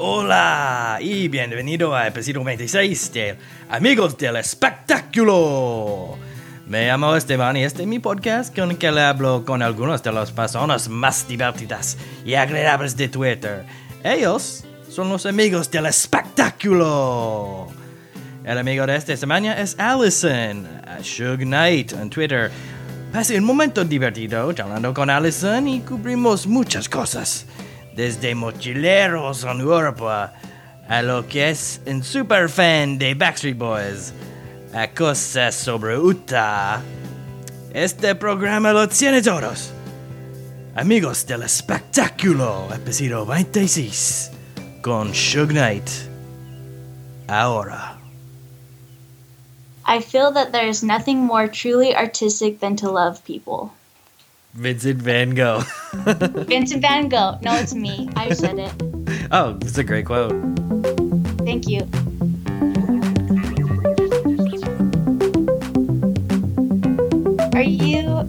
Hola y bienvenido a episodio 26 de Amigos del Espectáculo. Me llamo Esteban y este es mi podcast con el que hablo con algunas de las personas más divertidas y agradables de Twitter. Ellos son los amigos del espectáculo. El amigo de esta semana es Allison, a Shug Knight en Twitter. Pasé un momento divertido charlando con Allison y cubrimos muchas cosas. Desde mochileros en Europa a lo que es un super fan de Backstreet Boys, a cosas sobre Utah. Este programa lo tiene todos. Amigos del espectáculo, episodio 26, con Shug Knight. Ahora. I feel that there is nothing more truly artistic than to love people. Vincent Van Gogh. Vincent Van Gogh. No, it's me. I said it. oh, it's a great quote. Thank you. Are you.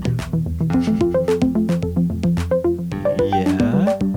Yeah.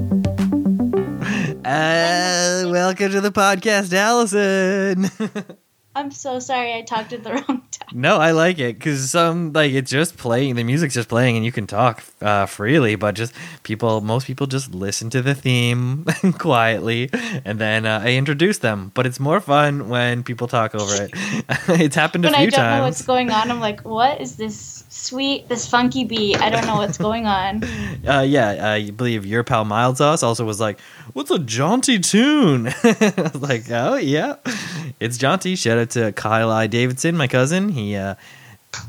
Uh, welcome to the podcast, Allison. I'm so sorry I talked at the wrong time. no, I like it because some like it's just playing. The music's just playing, and you can talk uh, freely. But just people, most people just listen to the theme quietly, and then uh, I introduce them. But it's more fun when people talk over it. it's happened a When few I don't know what's going on, I'm like, what is this sweet, this funky beat? I don't know what's going on. Uh, yeah, I believe your pal Mild Sauce also was like, "What's a jaunty tune?" I was like, "Oh yeah, it's jaunty." Shout out to Kyle I Davidson, my cousin. He uh,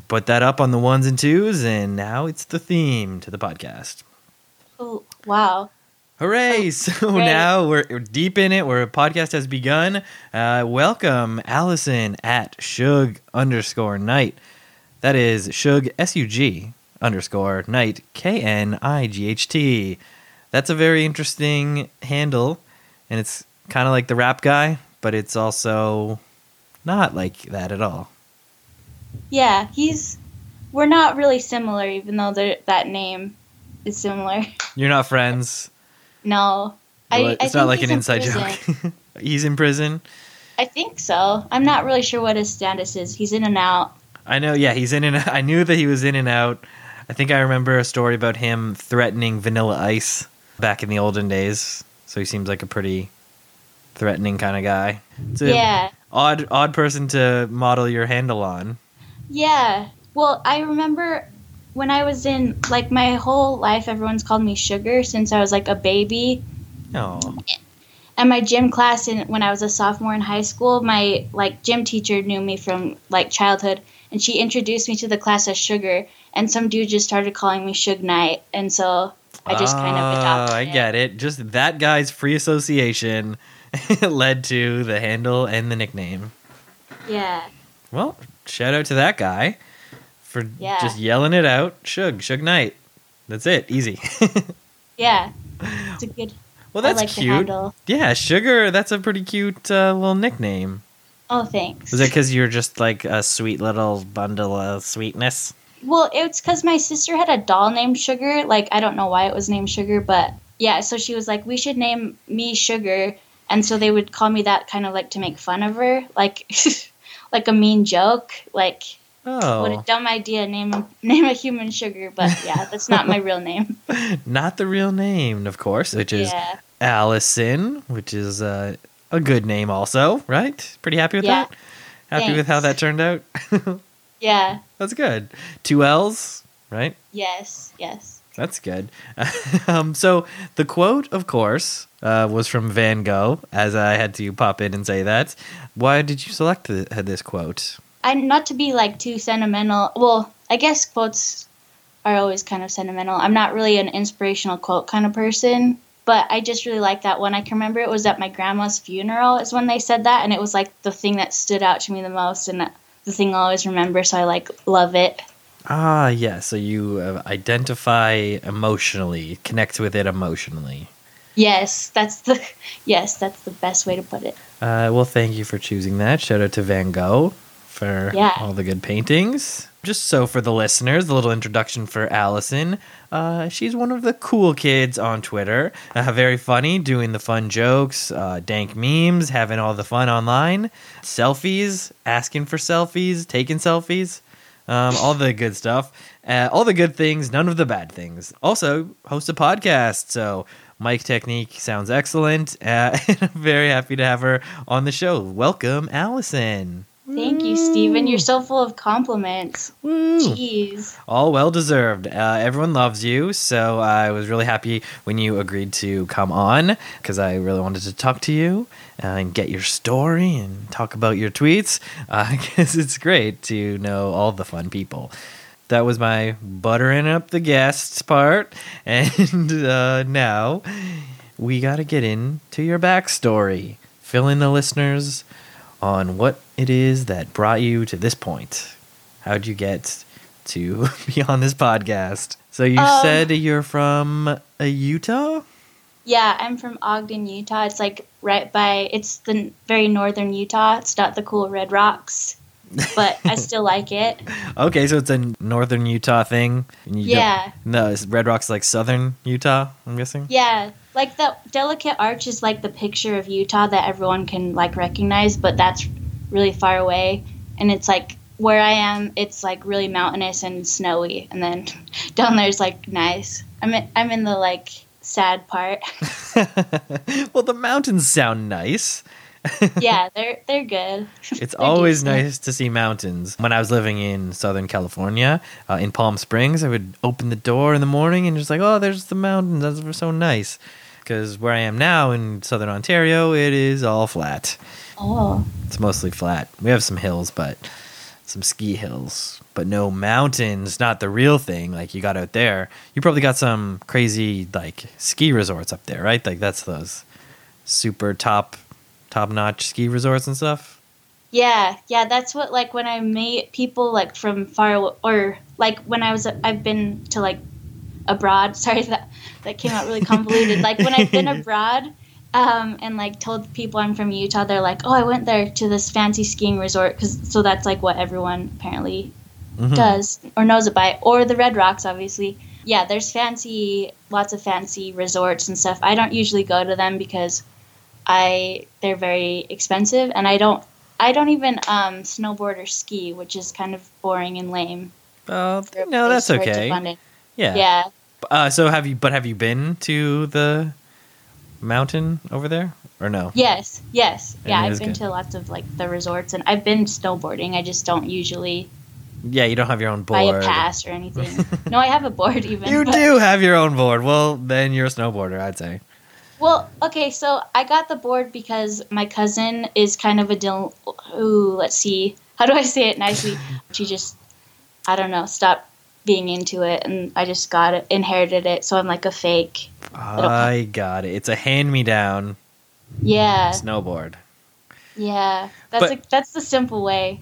put that up on the ones and twos, and now it's the theme to the podcast. Oh, wow. Hooray! So great. now we're, we're deep in it. Where a podcast has begun. Uh, welcome, Allison at Shug underscore Knight. That is Shug S U G underscore Knight, K N I G H T. That's a very interesting handle, and it's kind of like the rap guy, but it's also not like that at all. Yeah, he's. We're not really similar, even though that name is similar. You're not friends. No. I, it's I not like an inside joke. He's in prison. I think so. I'm not really sure what his status is. He's in and out. I know, yeah, he's in and I knew that he was in and out. I think I remember a story about him threatening Vanilla Ice back in the olden days. So he seems like a pretty threatening kind of guy. A Yeah. odd odd person to model your handle on. Yeah. Well, I remember when I was in, like, my whole life, everyone's called me Sugar since I was, like, a baby. Oh. And my gym class, in, when I was a sophomore in high school, my, like, gym teacher knew me from, like, childhood. And she introduced me to the class as Sugar. And some dude just started calling me Suge Knight. And so I just kind of Oh, adopted I get it. Just that guy's free association led to the handle and the nickname. Yeah. Well, shout out to that guy for Yeah. just yelling it out. Shug, Shug Knight. That's it. Easy. Yeah. It's a good. well, that's I like the cute. handle. Yeah, Sugar, that's a pretty cute uh, little nickname. Oh, thanks. Was it because you're just like a sweet little bundle of sweetness? Well, it's because my sister had a doll named Sugar. Like, I don't know why it was named Sugar, but yeah, so she was like, we should name me Sugar. And so they would call me that kind of like to make fun of her, like, like a mean joke. Like, what a Oh, dumb idea, name a, name a human Sugar. But yeah, that's not my real name. not the real name, of course, which is Yeah. Allison, which is uh, a good name also, right? Pretty happy with Yeah. that? Happy with how that turned out? Yeah. That's good. Two L's, right? Yes. Yes. That's good. um, so the quote, of course, uh, was from Van Gogh, as I had to pop in and say that. Why did you select the, this quote? I'm not to be like too sentimental. Well, I guess quotes are always kind of sentimental. I'm not really an inspirational quote kind of person, but I just really like that one. I can remember it was at my grandma's funeral is when they said that, and it was like the thing that stood out to me the most, and the thing I'll always remember. So I like love it. Ah, yeah. So you uh, identify emotionally, connect with it emotionally. Yes, that's the yes, that's the best way to put it. Uh, well, thank you for choosing that. Shout out to Van Gogh for Yeah. all the good paintings. Just so for the listeners, a little introduction for Allison. Uh, she's one of the cool kids on Twitter. Uh, very funny, doing the fun jokes, uh, dank memes, having all the fun online, selfies, asking for selfies, taking selfies, um, all the good stuff. Uh, all the good things, none of the bad things. Also, hosts a podcast, so mic technique sounds excellent. Uh, and I'm very happy to have her on the show. Welcome, Allison. Thank you, Stephen. You're so full of compliments. Woo. Jeez. All well deserved. Uh, everyone loves you, so I was really happy when you agreed to come on because I really wanted to talk to you uh, and get your story and talk about your tweets. Because it's great to know all the fun people. That was my buttering up the guests part, and uh, now we got to get into your backstory, fill in the listeners on what it is that brought you to this point. How'd you get to be on this podcast? So you Um, said you're from uh, Utah? Yeah, I'm from Ogden, Utah. It's like right by, it's the very northern Utah. It's not the cool red rocks, but I still like it. Okay, so it's a northern Utah thing. Yeah. No, Red Rock's like southern Utah, I'm guessing? Yeah, like the delicate arch is like the picture of Utah that everyone can like recognize, but that's really far away. And it's like where I am, it's like really mountainous and snowy, and then down there's like nice. I'm in, I'm in the like sad part. well, the mountains sound nice. yeah, they're they're good. It's They're always decent. nice to see mountains. When I was living in Southern California, uh, in Palm Springs, I would open the door in the morning and just like, oh, there's the mountains. That's so nice. Because where I am now in Southern Ontario, it is all flat. Oh, It's mostly flat. We have some hills, but some ski hills, but no mountains. Not the real thing like you got out there. You probably got some crazy like ski resorts up there, right? Like that's those super top, top notch ski resorts and stuff. yeah, yeah. That's what like when I meet people like from far or like when I was I've been to like abroad. Sorry that that came out really convoluted. like when I've been abroad. Um, and like told people I'm from Utah, they're like, "Oh, I went there to this fancy skiing resort," because so that's like what everyone apparently Mhm. does or knows about, or the Red Rocks, obviously. Yeah, there's fancy, lots of fancy resorts and stuff. I don't usually go to them because I they're very expensive, and I don't I don't even um, snowboard or ski, which is kind of boring and lame. Oh, no, that's okay. Yeah. Yeah, Uh, so have you? But have you been to the mountain over there, or no? yes, yes, And yeah. I've been good. to lots of like the resorts, and I've been snowboarding. I just don't usually Yeah, you don't have your own board. buy a pass or anything. no, I have a board even. You but- do have your own board. Well, then you're a snowboarder, I'd say. Well, okay, so I got the board because my cousin is kind of a dil- ooh, let's see. How do I say it nicely? She just I don't know, stopped being into it and I just got it, inherited it, so I'm like a fake. I got it. It's a hand-me-down Yeah. snowboard. Yeah. That's But- like that's the simple way.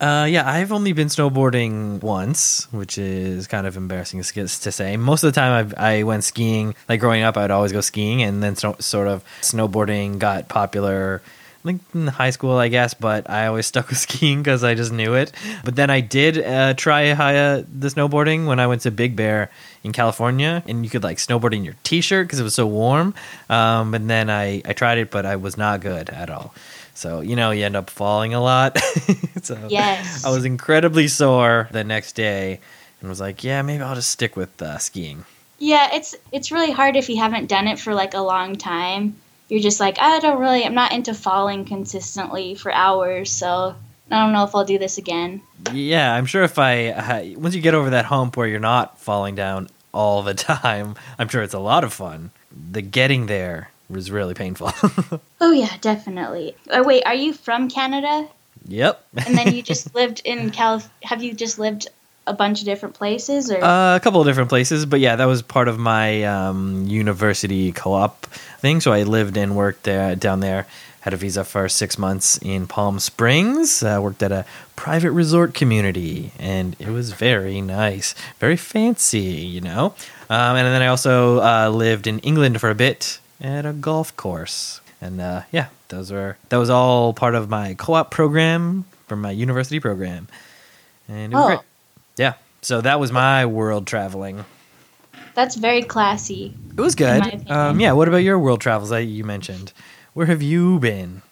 Uh, yeah, I've only been snowboarding once, which is kind of embarrassing to to say. Most of the time, I've, I went skiing. Like growing up, I'd always go skiing, and then so, sort of snowboarding got popular. Like in high school, I guess, but I always stuck with skiing because I just knew it. But then I did uh, try uh, the snowboarding when I went to Big Bear in California, and you could like snowboard in your t-shirt because it was so warm. Um, and then I, I tried it, but I was not good at all. So you know, you end up falling a lot. so Yes. I was incredibly sore the next day, and was like, yeah, maybe I'll just stick with uh, skiing. Yeah, it's it's really hard if you haven't done it for like a long time. You're just like, I don't really I'm not into falling consistently for hours, so I don't know if I'll do this again. Yeah, I'm sure if I uh, once you get over that hump where you're not falling down all the time, I'm sure it's a lot of fun. The getting there was really painful. Oh yeah, definitely. Oh wait, are you from Canada? yep. And then you just lived in Calif? Have you just lived a bunch of different places, or Uh, a couple of different places, but yeah, that was part of my um, university co-op thing. So I lived and worked there, down there. Had a visa for six months in Palm Springs. Uh, worked at a private resort community, and it was very nice, very fancy, you know. Um, and then I also uh, lived in England for a bit at a golf course, and uh, yeah, those were that was all part of my co-op program from my university program, and it was Oh. great. Yeah. So that was my world traveling. That's very classy. It was good. Um, yeah. What about your world travels that you mentioned? Where have you been?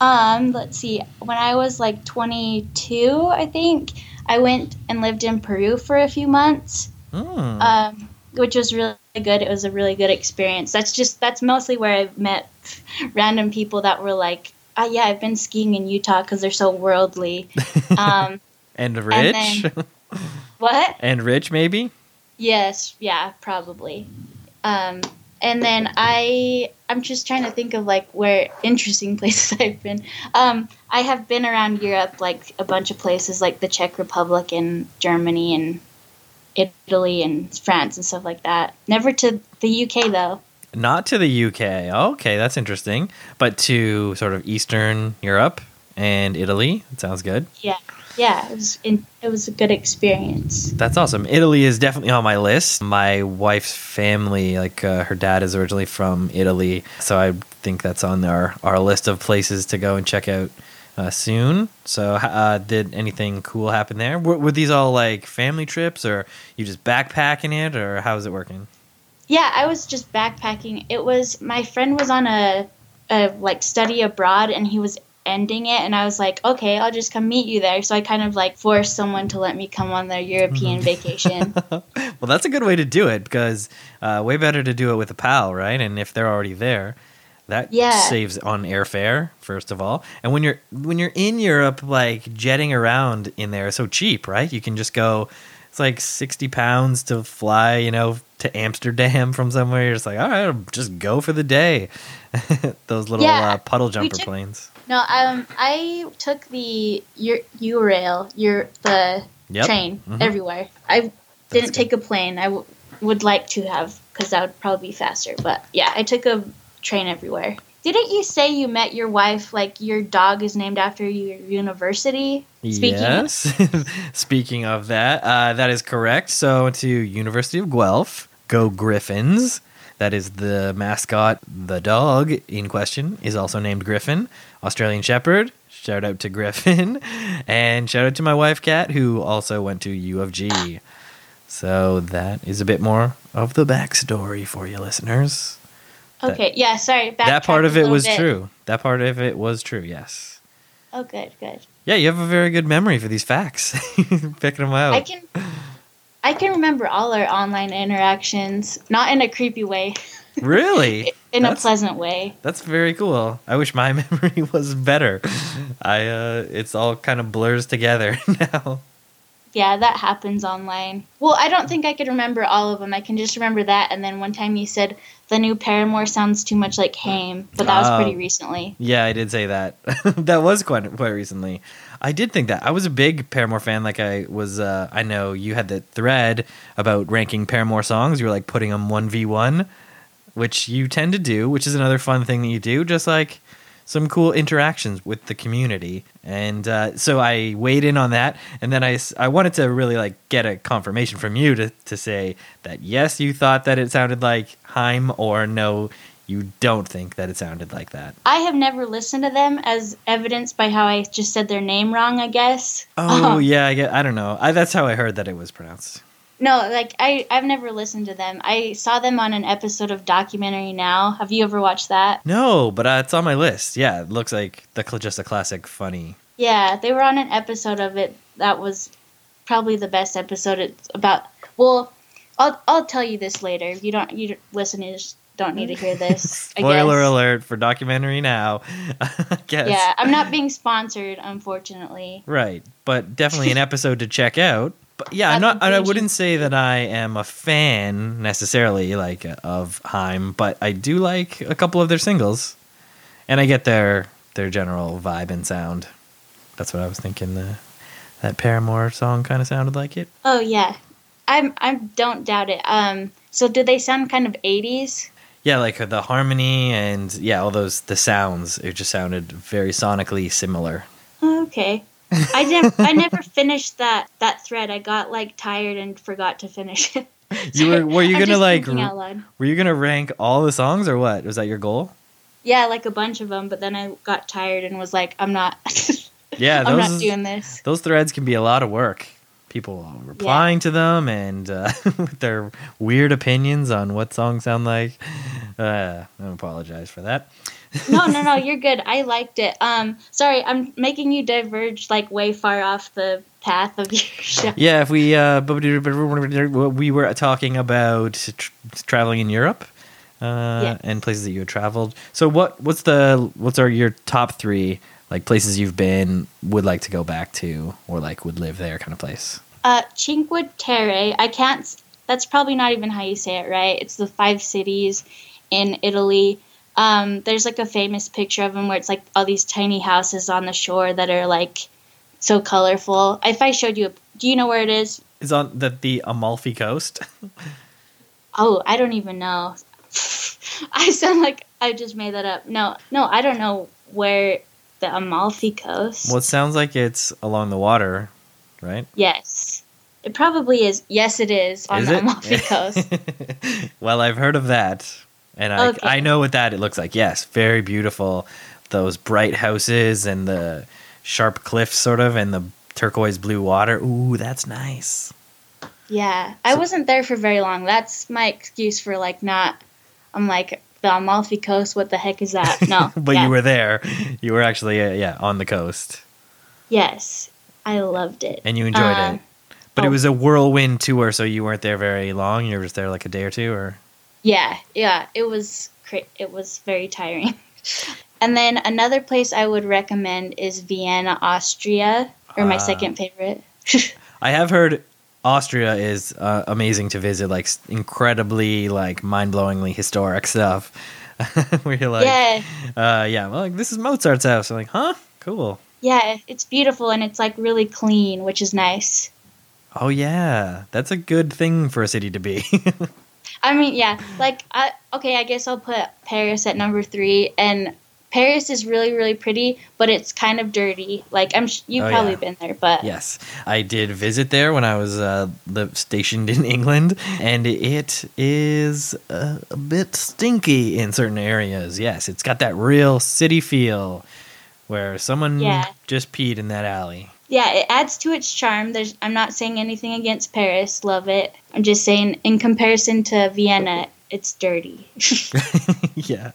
Um, let's see. When I was like 22, I think I went and lived in Peru for a few months. Hmm. um, which was really good. It was a really good experience. That's just that's mostly where I met random people that were like, "Ah, yeah, I've been skiing in Utah because they're so worldly." Um, and rich. then- what? and rich, maybe. Yes, yeah, probably. Um, and then I I'm just trying to think of like where interesting places I've been. Um, I have been around Europe, like a bunch of places, like the Czech Republic and Germany and Italy and France and stuff like that. Never to the UK though. Not to the UK. Okay, that's interesting. But to sort of Eastern Europe and Italy. That sounds good. Yeah, yeah, it was in, it was a good experience. That's awesome. Italy is definitely on my list. My wife's family, like uh, her dad, is originally from Italy, so I think that's on our our list of places to go and check out uh, soon. So, uh, did anything cool happen there? Were, were these all like family trips, or you just backpacking it, or how's it working? Yeah, I was just backpacking. It was my friend was on a, a like study abroad and he was ending it and I was like, "Okay, I'll just come meet you there." So I kind of like forced someone to let me come on their European vacation. well, that's a good way to do it because uh, way better to do it with a pal, right? And if they're already there, that Yeah. saves on airfare first of all. And when you're when you're in Europe, like jetting around in there is so cheap, right? You can just go. It's like sixty pounds to fly, you know, to Amsterdam from somewhere. You're just like, all right, I'll just go for the day. Those little Yeah, uh, puddle jumper took- planes. No, um I took the Eurail, your the Yep. train Mhm. everywhere. I That's didn't good. take a plane. I w- would like to have cuz that would probably be faster, but yeah, I took a train everywhere. Didn't you say you met your wife like your dog is named after your university? Speaking yes. Speaking of that, uh, that is correct. So to University of Guelph, go Griffins. That is the mascot. The dog in question is also named Griffin, Australian Shepherd. Shout out to Griffin, and shout out to my wife Kat, who also went to U of G. So that is a bit more of the backstory for you listeners. That- Okay, yeah, sorry. that part of it was bit. true. That part of it was true. Yes. Oh, good, good. Yeah, you have a very good memory for these facts. Picking them out. I can, I can remember all our online interactions, not in a creepy way, Really? in That's- a pleasant way. That's very cool. I wish my memory was better. I uh it's all kind of blurs together now. Yeah, that happens online. Well, I don't think I could remember all of them. I can just remember that. And then one time you said the new Paramore sounds too much like Haim, but that was Oh. pretty recently. Yeah, I did say that. that was quite quite recently. I did think that. I was a big Paramore fan. Like I was. Uh, I know you had the thread about ranking Paramore songs. You were like putting them one v one, which you tend to do, which is another fun thing that you do. Just like some cool interactions with the community. And uh, so I weighed in on that, and then I I wanted to really like get a confirmation from you to to say that yes, you thought that it sounded like Heim, or no, you don't think that it sounded like that. I have never listened to them, as evidenced by how I just said their name wrong, I guess. Oh Um, yeah, I get. I don't know. I, that's how I heard that it was pronounced. No, like I, I've never listened to them. I saw them on an episode of Documentary Now. Have you ever watched that? No, but uh, it's on my list. Yeah, it looks like the just a classic, funny. Yeah, they were on an episode of it that was probably the best episode. It's about well, I'll I'll tell you this later. If you don't you listeners don't need to hear this. I Spoiler guess. alert for documentary now. I guess. Yeah, I'm not being sponsored, unfortunately. Right, but definitely an episode to check out. But yeah, I'm not. I wouldn't say that I am a fan necessarily, like of Heim, but I do like a couple of their singles, and I get their their general vibe and sound. That's what I was thinking. The that Paramore song kind of sounded like it. Oh yeah, I'm I don't doubt it. Um, so do they sound kind of 80s? Yeah, like uh, the harmony and yeah, all those the sounds. It just sounded very sonically similar. Okay. I never I never finished that that thread. I got like tired and forgot to finish it. You were were you I'm gonna like thinking r- out loud. were you gonna rank all the songs or what? Was that your goal? Yeah, like a bunch of them, but then I got tired and was like, I'm not Yeah, I'm not doing this. those threads can be a lot of work. People replying to them and uh, with their weird opinions on what songs sound like. Uh, I apologize for that. no, no, no, you're good. I liked it. Um, sorry, I'm making you diverge like way far off the path of your show. Yeah, if we uh, we were talking about tr- traveling in Europe uh, Yes. and places that you had traveled. So what what's the what's are your top three like places you've been would like to go back to or like would live there kind of place? Uh, Cinque Terre. I can't. That's probably not even how you say it, right? It's the five cities in Italy. Um, there's like a famous picture of them where it's like all these tiny houses on the shore that are like so colorful. If I showed you, a, do you know where it is? Is on the the Amalfi Coast? Oh, I don't even know. I sound like I just made that up. No, no, I don't know where the Amalfi Coast. well, it sounds like it's along the water, right? Yes, it probably is. Yes, it is on Is the? Amalfi Coast. well, I've heard of that, and I Okay. I know what that it looks like. Yes, very beautiful. Those bright houses and the sharp cliffs, sort of, and the turquoise blue water. Ooh, that's nice. Yeah, I wasn't there for very long. That's my excuse for like not. I'm like the Amalfi Coast. What the heck is that? No, but yeah. you were there. You were actually uh, yeah on the coast, Yes, I loved it. and you enjoyed Um, it. But it oh. was a whirlwind tour, so you weren't there very long. You were just there like a day or two, or Yeah, yeah, it was cra- it was very tiring. and then another place I would recommend is Vienna, Austria, or my Ah. second favorite. I have heard Austria is uh, amazing to visit, like incredibly, like mind-blowingly historic stuff. Where you're like, yeah, uh, yeah, well, like, this is Mozart's house. I'm like, huh, cool. Yeah, it's beautiful and it's like really clean, which is nice. Oh yeah, that's a good thing for a city to be. I mean, yeah, like I okay, I guess I'll put Paris at number 3 and Paris is really really pretty, but it's kind of dirty. Like I'm sh- you've Oh, probably yeah. been there, but yes, I did visit there when I was uh, the stationed in England, and it is a, a bit stinky in certain areas. Yes, it's got that real city feel, where someone Yeah. just peed in that alley. yeah, it adds to its charm. There's I'm not saying anything against Paris, love it. I'm just saying in comparison to Vienna, it's dirty. yeah.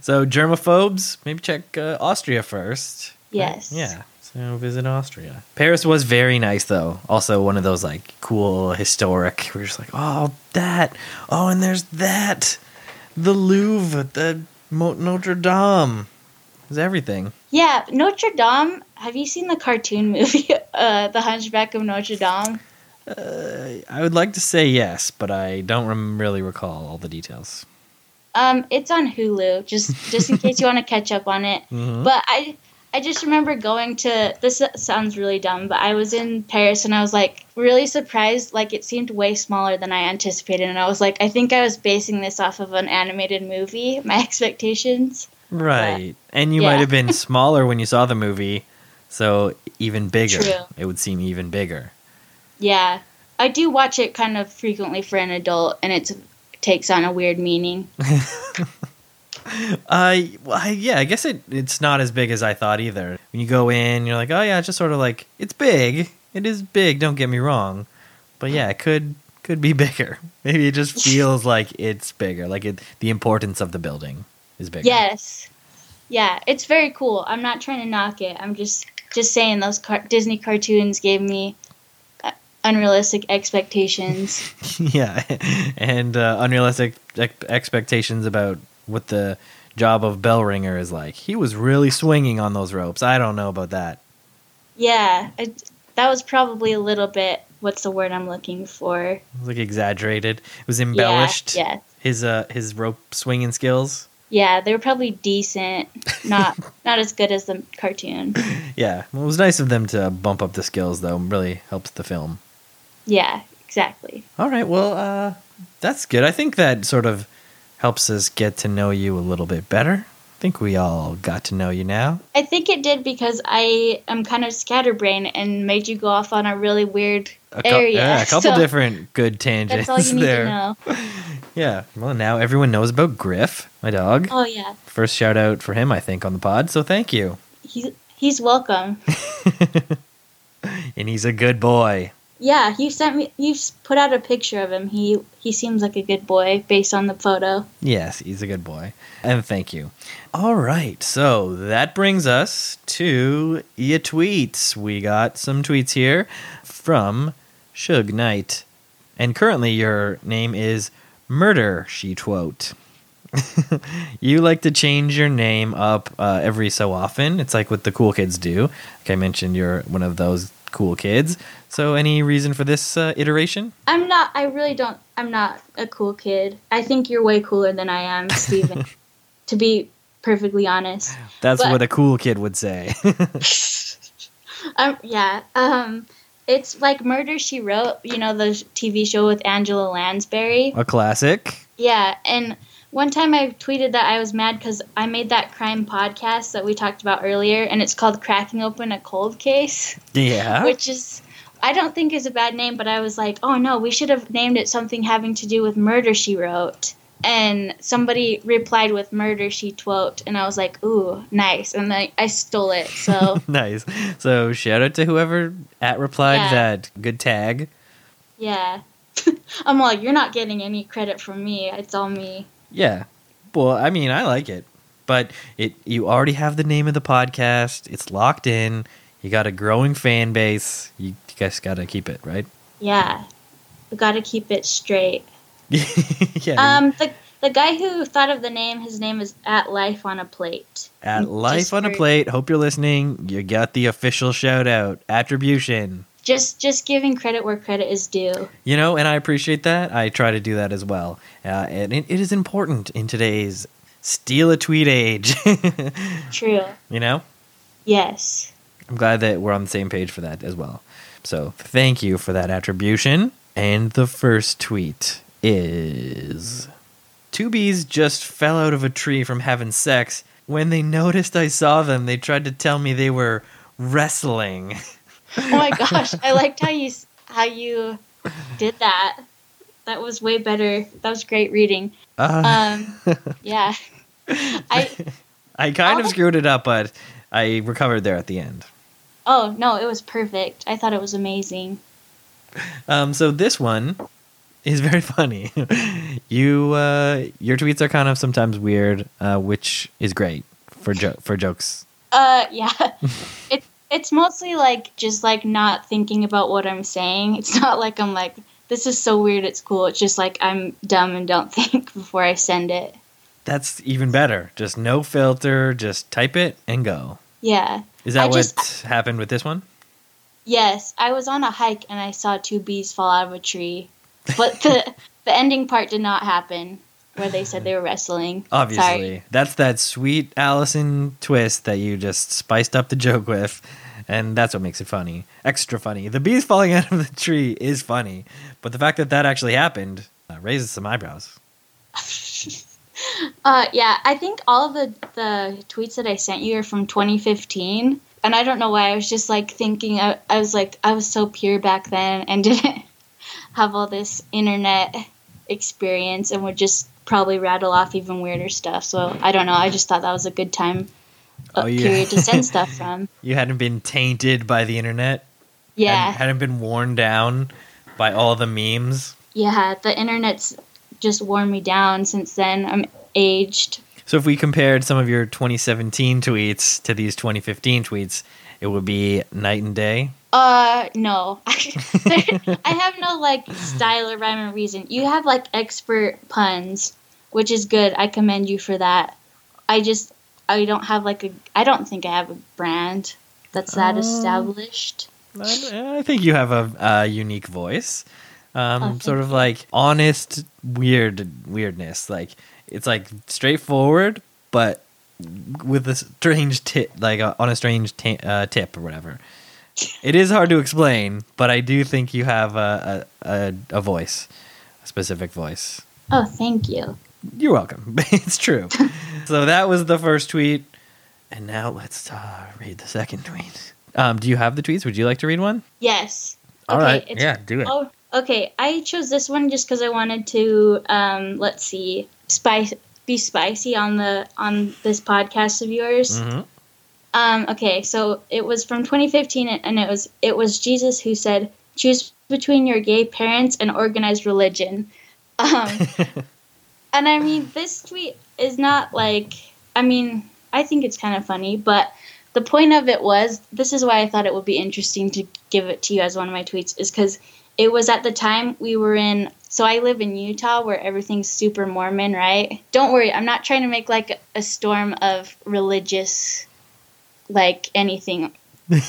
So germaphobes, maybe check uh, Austria first. Yes. Yeah. So visit Austria. Paris was very nice though. Also one of those like cool historic. We're just like, oh that. Oh, and there's that. The Louvre, the Notre Dame. There's everything. Yeah, Notre Dame. Have you seen the cartoon movie, uh, The Hunchback of Notre Dame? Uh, I would like to say yes, but I don't rem- really recall all the details. Um, it's on Hulu. Just just in case you want to catch up on it. Mhm. But I I just remember going to this sounds really dumb, but I was in Paris and I was like really surprised. Like it seemed way smaller than I anticipated, and I was like, I think I was basing this off of an animated movie. My expectations. Right. And you yeah. might have been smaller when you saw the movie, so even bigger. True. It would seem even bigger. Yeah, I do watch it kind of frequently for an adult, and it takes on a weird meaning. Uh, well, I, yeah, I guess it it's not as big as I thought either. When you go in, you're like, oh yeah, it's just sort of like it's big. It is big. Don't get me wrong, but yeah, it could could be bigger. Maybe it just feels like it's bigger. Like it, the importance of the building is bigger. Yes. Yeah, it's very cool. I'm not trying to knock it. I'm just just saying those car- Disney cartoons gave me uh, unrealistic expectations. yeah, and uh, unrealistic ex- expectations about what the job of bell ringer is like. He was really swinging on those ropes. I don't know about that. yeah, it, that was probably a little bit. What's the word I'm looking for? It was like exaggerated. It was embellished. Yeah, yeah, His uh his rope swinging skills. Yeah. They were probably decent, not not as good as the cartoon. Yeah, well, it was nice of them to bump up the skills, though. Really helps the film. Yeah, exactly. All right, well, uh, that's good. I think that sort of helps us get to know you a little bit better. I think we all got to know you now. I think it did because I am kind of scatterbrained and made you go off on a really weird A cou- area. yeah, a couple so different good tangents That's all you need there. to know. Yeah, well, now everyone knows about Griff, my dog. Oh yeah, First shout out for him, I think, on the pod. So thank you. he's he's welcome. and he's a good boy. Yeah, you sent me. You put out a picture of him. He he seems like a good boy based on the photo. Yes, he's a good boy. And thank you. All right, so that brings us to your tweets. We got some tweets here from Shug Knight. And currently your name is Murder She Twote. you like to change your name up uh, every so often. It's like what the cool kids do. Like I mentioned, you're one of those cool kids. So, any reason for this uh, iteration? I'm not. I really don't. I'm not a cool kid. I think you're way cooler than I am, Steven. to be perfectly honest. That's But- what a cool kid would say. um, yeah. Um, it's like Murder She Wrote. You know the TV show with Angela Lansbury. a classic. Yeah, and one time I tweeted that I was mad because I made that crime podcast that we talked about earlier, and it's called "Cracking Open a Cold Case," Yeah. which is. I don't think is a bad name, but I was like, oh no, we should have named it something having to do with murder she wrote. And somebody replied with murder she twote, and I was like, ooh, nice. And then I stole it. So nice. So shout out to whoever at replied Yeah. that. Good tag. yeah, I'm like, you're not getting any credit from me. It's all me. Yeah. Well, I mean, I like it, but it you already have the name of the podcast. It's locked in. You got a growing fan base. You, you guys got to keep it right. Yeah, we got to keep it straight. yeah. Um, the the guy who thought of the name, his name is at life on a plate. at just life on a plate. Hope you're listening. You got the official shout out attribution. Just just giving credit where credit is due. You know, and I appreciate that. I try to do that as well. Uh, and it, it is important in today's steal a tweet age. True. you know? Yes. I'm glad that we're on the same page for that as well. So thank you for that attribution. And the first tweet is Two bees just fell out of a tree from having sex. When they noticed I saw them, they tried to tell me they were wrestling. Oh my gosh, I liked how you how you did that. That was way better. That was great reading. Uh, Um, yeah. I I kind of screwed it up, but I recovered there at the end. oh no, it was perfect. I thought it was amazing. Um, so this one is very funny. you uh, your tweets are kind of sometimes weird, uh, which is great for jo- for jokes. Uh, yeah. it it's mostly like just like not thinking about what I'm saying. It's not like I'm like this is so weird. It's cool. It's just like I'm dumb and don't think before I send it. That's even better. Just no filter. Just type it and go. Yeah. Is that I what just- happened with this one? Yes, I was on a hike and I saw two bees fall out of a tree, but the the ending part did not happen where they said they were wrestling. Obviously, Sorry. that's that sweet Allison twist that you just spiced up the joke with, and that's what makes it funny, extra funny. The bees falling out of the tree is funny, but the fact that that actually happened uh, raises some eyebrows. Uh, yeah, I think all of the the tweets that I sent you are from 2015, and I don't know why. I was just like thinking. I, I was like, I was so pure back then and didn't have all this internet experience, and would just probably rattle off even weirder stuff. So I don't know. I just thought that was a good time uh, Oh, yeah. period to send stuff from. You hadn't been tainted by the internet. Yeah. hadn't, hadn't been worn down by all the memes. Yeah, the internet's just worn me down since then. I'm aged. So if we compared some of your 2017 tweets to these 2015 tweets, it would be night and day. Uh, no. I have no like style or rhyme or reason. You have like expert puns, which is good. I commend you for that. I just I don't have like a I don't think I have a brand that's that Oh. established. I, I think you have a, a unique voice. Um, Oh, sort of like honest weird weirdness. Like it's like straightforward, but with a strange tip, like uh, on a strange ta- uh, tip or whatever. It is hard to explain, but I do think you have a a, a, a voice, a specific voice. Oh, thank you. You're welcome. it's true. so that was the first tweet, and now let's uh, read the second tweet. Um, do you have the tweets? Would you like to read one? Yes. All right. it's- Yeah, do it. Oh, okay. I chose this one just because I wanted to. Um, let's see, spice be spicy on the on this podcast of yours. Mhm. Um, okay, so it was from 2015, and it was it was Jesus who said, "Choose between your gay parents and organized religion. Um, and I mean, this tweet is not like, I mean, I think it's kind of funny, but the point of it was this is why I thought it would be interesting to give it to you as one of my tweets, is because it was at the time we were in. So I live in Utah where everything's super Mormon, right? Don't worry, I'm not trying to make like a storm of religious, like anything.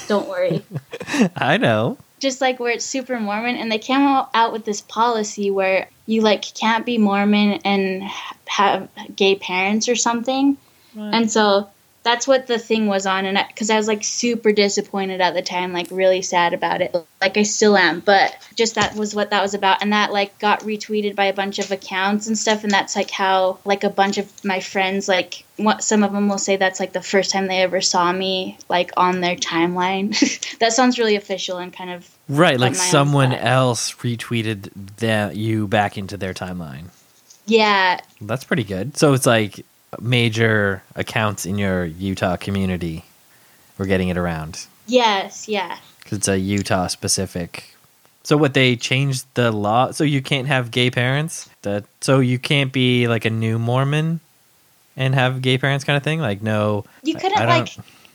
Don't worry. I know. Just like where it's super Mormon, and they came out with this policy where you like can't be Mormon and have gay parents or something. And so that's what the thing was on and because I, I, was like super disappointed at the time like really sad about it. Like i still am but just that was what that was about and that like got retweeted by a bunch of accounts and stuff and that's like how like a bunch of my friends like what some of them will say that's like the first time they ever saw me like on their timeline. That sounds really official and kind of right like someone else retweeted that you back into their timeline. Yeah. That's pretty good. So it's like major accounts in your Utah community were getting it around. Yes, yeah. Because it's a Utah specific. So what they changed the law so you can't have gay parents. That so you can't be like a new Mormon and have gay parents kind of thing. Like no, you couldn't like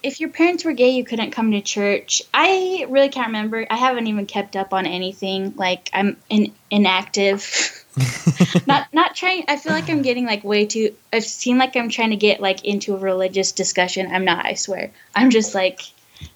if your parents were gay, you couldn't come to church. I really can't remember. I haven't even kept up on anything. Like I'm in, inactive. not not trying i feel like i'm getting like way too i've seen like i'm trying to get like into a religious discussion. I'm not i swear. I'm just like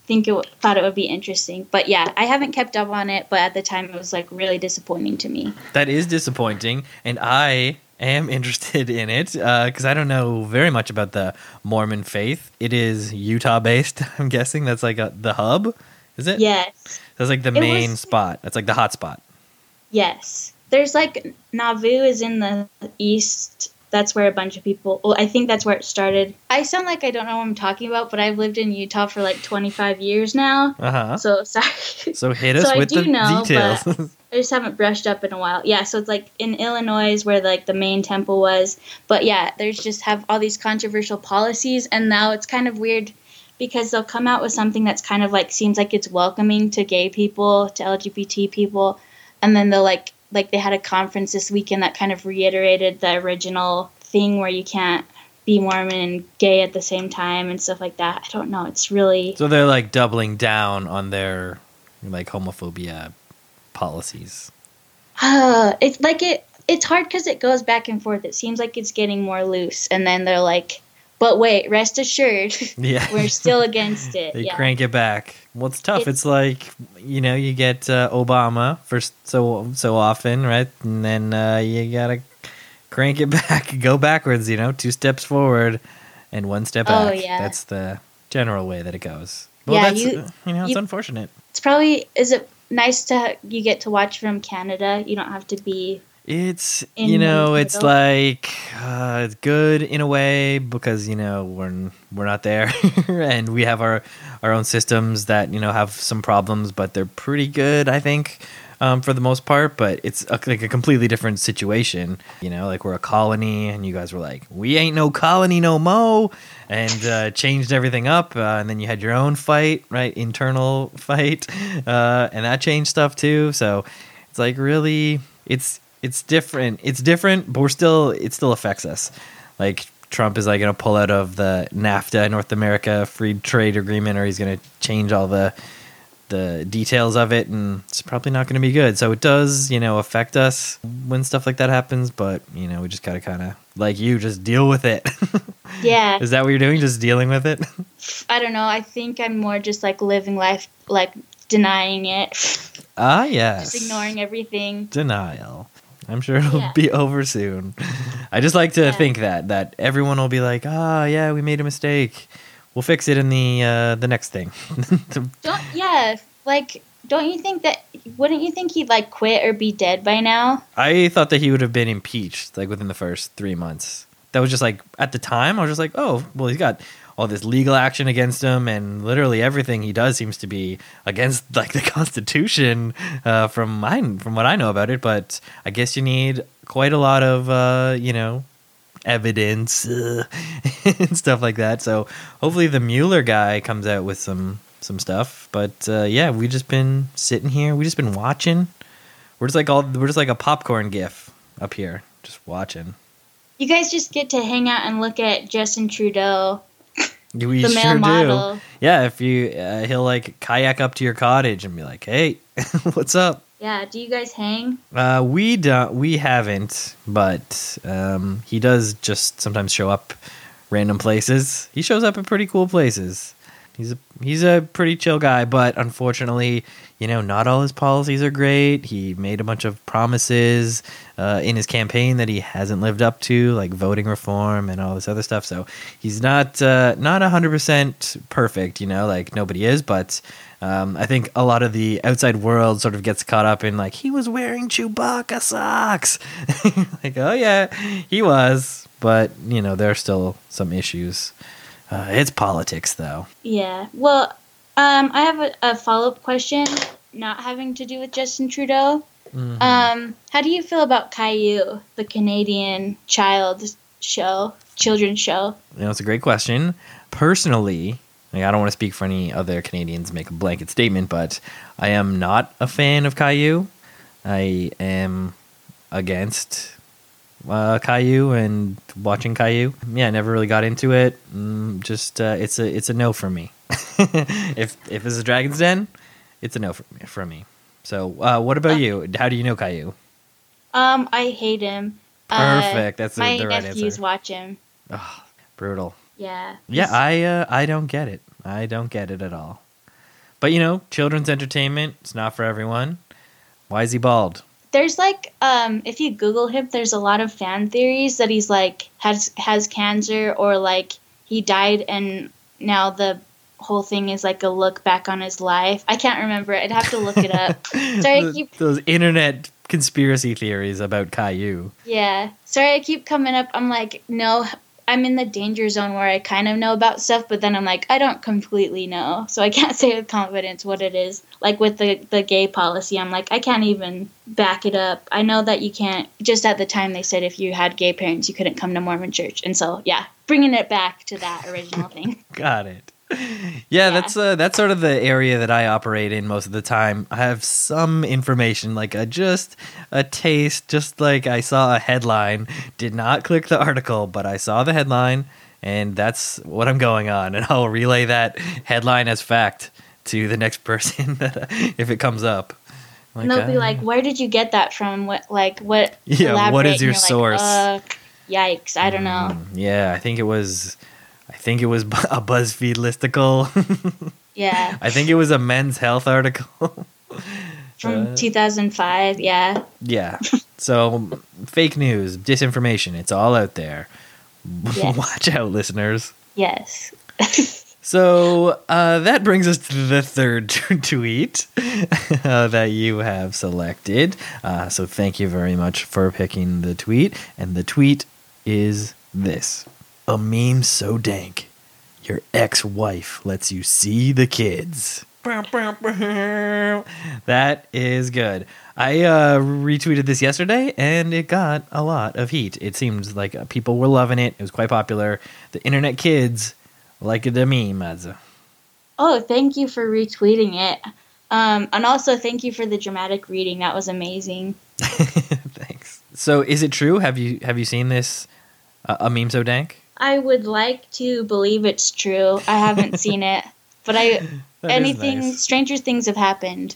think it thought it would be interesting. But yeah i haven't kept up on it but at the time it was like really disappointing to me. That is disappointing and i am interested in it because uh, i don't know very much about the mormon faith. It is utah based i'm guessing. That's like a, the hub is it? Yes. That's like the it main was, spot. That's like the hot spot yes there's like Nauvoo is in the east. That's where a bunch of people. Well, I think that's where it started. I sound like I don't know what I'm talking about, but I've lived in Utah for like 25 years now. Uh-huh. So sorry. So hit us so with the know, details. I just haven't brushed up in a while. Yeah, so it's like in Illinois where like the main temple was. But yeah, there's just have all these controversial policies, and now it's kind of weird because they'll come out with something that's kind of like seems like it's welcoming to gay people, to LGBT people, and then they'll like like they had a conference this weekend that kind of reiterated the original thing where you can't be Mormon and gay at the same time and stuff like that. I don't know. It's really so they're like doubling down on their like homophobia policies. Uh, it's like it. It's hard because it goes back and forth. It seems like it's getting more loose, and then they're like, "But wait, rest assured, yeah, we're still against it." they yeah. crank it back. Well, it's tough. It's, it's like you know you get uh, Obama for so so often, right? And then uh, you gotta crank it back, go backwards. You know, two steps forward and one step oh, back. Oh yeah, that's the general way that it goes. Well, yeah, that's, you, uh, you know, it's you, unfortunate. It's probably is it nice to you get to watch from Canada. You don't have to be it's you know it's like uh, it's good in a way because you know we're we're not there and we have our our own systems that you know have some problems but they're pretty good I think um, for the most part but it's a, like a completely different situation. You know like we're a colony and you guys were like we ain't no colony no mo and uh, changed everything up uh, and then you had your own fight right internal fight uh, and that changed stuff too. So it's like really it's it's different. It's different, but we're still it still affects us. Like Trump is like going to pull out of the NAFTA North America Free Trade Agreement, or he's going to change all the the details of it, and it's probably not going to be good. So it does, you know, affect us when stuff like that happens. But you know, we just got to kind of like you, just deal with it. Yeah. is that what you're doing? Just dealing with it? I don't know. I think I'm more just like living life, like denying it. Ah, yes. Just ignoring everything. Denial. I'm sure it'll yeah. be over soon. I just like to yeah. think that that everyone will be like, "Ah, oh, yeah, we made a mistake. We'll fix it in the uh, the next thing." don't yeah, like don't you think that wouldn't you think he'd like quit or be dead by now? I thought that he would have been impeached like within the first 3 months. That was just like at the time I was just like, "Oh, well he's got all this legal action against him, and literally everything he does seems to be against like the Constitution uh, from mine from what I know about it. But I guess you need quite a lot of uh, you know evidence uh, and stuff like that. So hopefully the Mueller guy comes out with some some stuff. But uh, yeah, we just been sitting here, we just been watching. We're just like all we're just like a popcorn gif up here, just watching. You guys just get to hang out and look at Justin Trudeau, We the male sure model. do. Yeah, if you uh, he'll like kayak up to your cottage and be like, "Hey, what's up?" Yeah, do you guys hang? Uh, we don't. We haven't, but um, he does just sometimes show up random places. He shows up at pretty cool places. He's a he's a pretty chill guy, but unfortunately, you know, not all his policies are great. He made a bunch of promises uh, in his campaign that he hasn't lived up to, like voting reform and all this other stuff. So he's not uh, not hundred percent perfect. You know, like nobody is, but um, I think a lot of the outside world sort of gets caught up in like he was wearing Chewbacca socks. like, oh yeah, he was, but you know there are still some issues. Uh, it's politics, though. Yeah. Well, um, I have a, a follow up question, not having to do with Justin Trudeau. Mhm. Um, how do you feel about Caillou, the Canadian child show, children's show? You know, it's a great question. Personally, like, I don't want to speak for any other Canadians, make a blanket statement, but I am not a fan of Caillou. I am against uh, Caillou and watching Caillou. Yeah, I never really got into it. Mm, just uh, it's a it's a no for me. if if it's a Dragon's Den, it's a no for me. For me. So, uh, what about you? How do you know Caillou? Um, I hate him. Uh, Perfect. That's the- my the right nephews answer. watch him. Ugh, brutal. Yeah. Yeah, I uh, I don't get it. I don't get it at all. But you know, children's entertainment, it's not for everyone. Why is he bald? There's like um if you google him there's a lot of fan theories that he's like has has cancer or like he died and now the whole thing is like a look back on his life. I can't remember. I'd have to look it up. Sorry, I Those- keep- Those internet conspiracy theories about Caillou. yeah. Sorry i keep coming up. I'm like no i'm in the danger zone where i kind of know about stuff but then i'm like i don't completely know. So i can't say with confidence what it is. Like with the the gay policy i'm like i can't even back it up. I know that you can't. Just at the time they said if you had gay parents you couldn't come to mormon church. And so yeah bringing it back to that original thing. Got it. Yeah, that's uh, that's sort of the area that I operate in most of the time. I have some information, like a just a taste, just like I saw a headline. Did not click the article, but I saw the headline, and that's what I'm going on. And I'll relay that headline as fact to the next person that if it comes up. and they'll be uh, like where did you get that from what like what Yeah, what elaborate?" is your source? like, uh, yikes i don't know mm, yeah, I think it was. I think it was a BuzzFeed listicle. yeah I think it was a Men's Health article. from Uh, 2005 yeah Yeah. So fake news, disinformation, it's all out there. Yes. Watch out, listeners. yes So uh, that brings us to the third tweet uh, that you have selected. Uh, so thank you very much for picking the tweet. And the tweet is this A meme so dank, your ex wife lets you see the kids. That is good. I uh, retweeted this yesterday and it got a lot of heat. It seemed like uh, people were loving it. It was quite popular. The internet kids like the meme. As oh thank you for retweeting it um, and also thank you for the dramatic reading that was amazing Thanks. So, is it true? Have you have you seen this? Uh, a meme so dank. I would like to believe it's true i haven't seen it but i That anything nice. stranger things have happened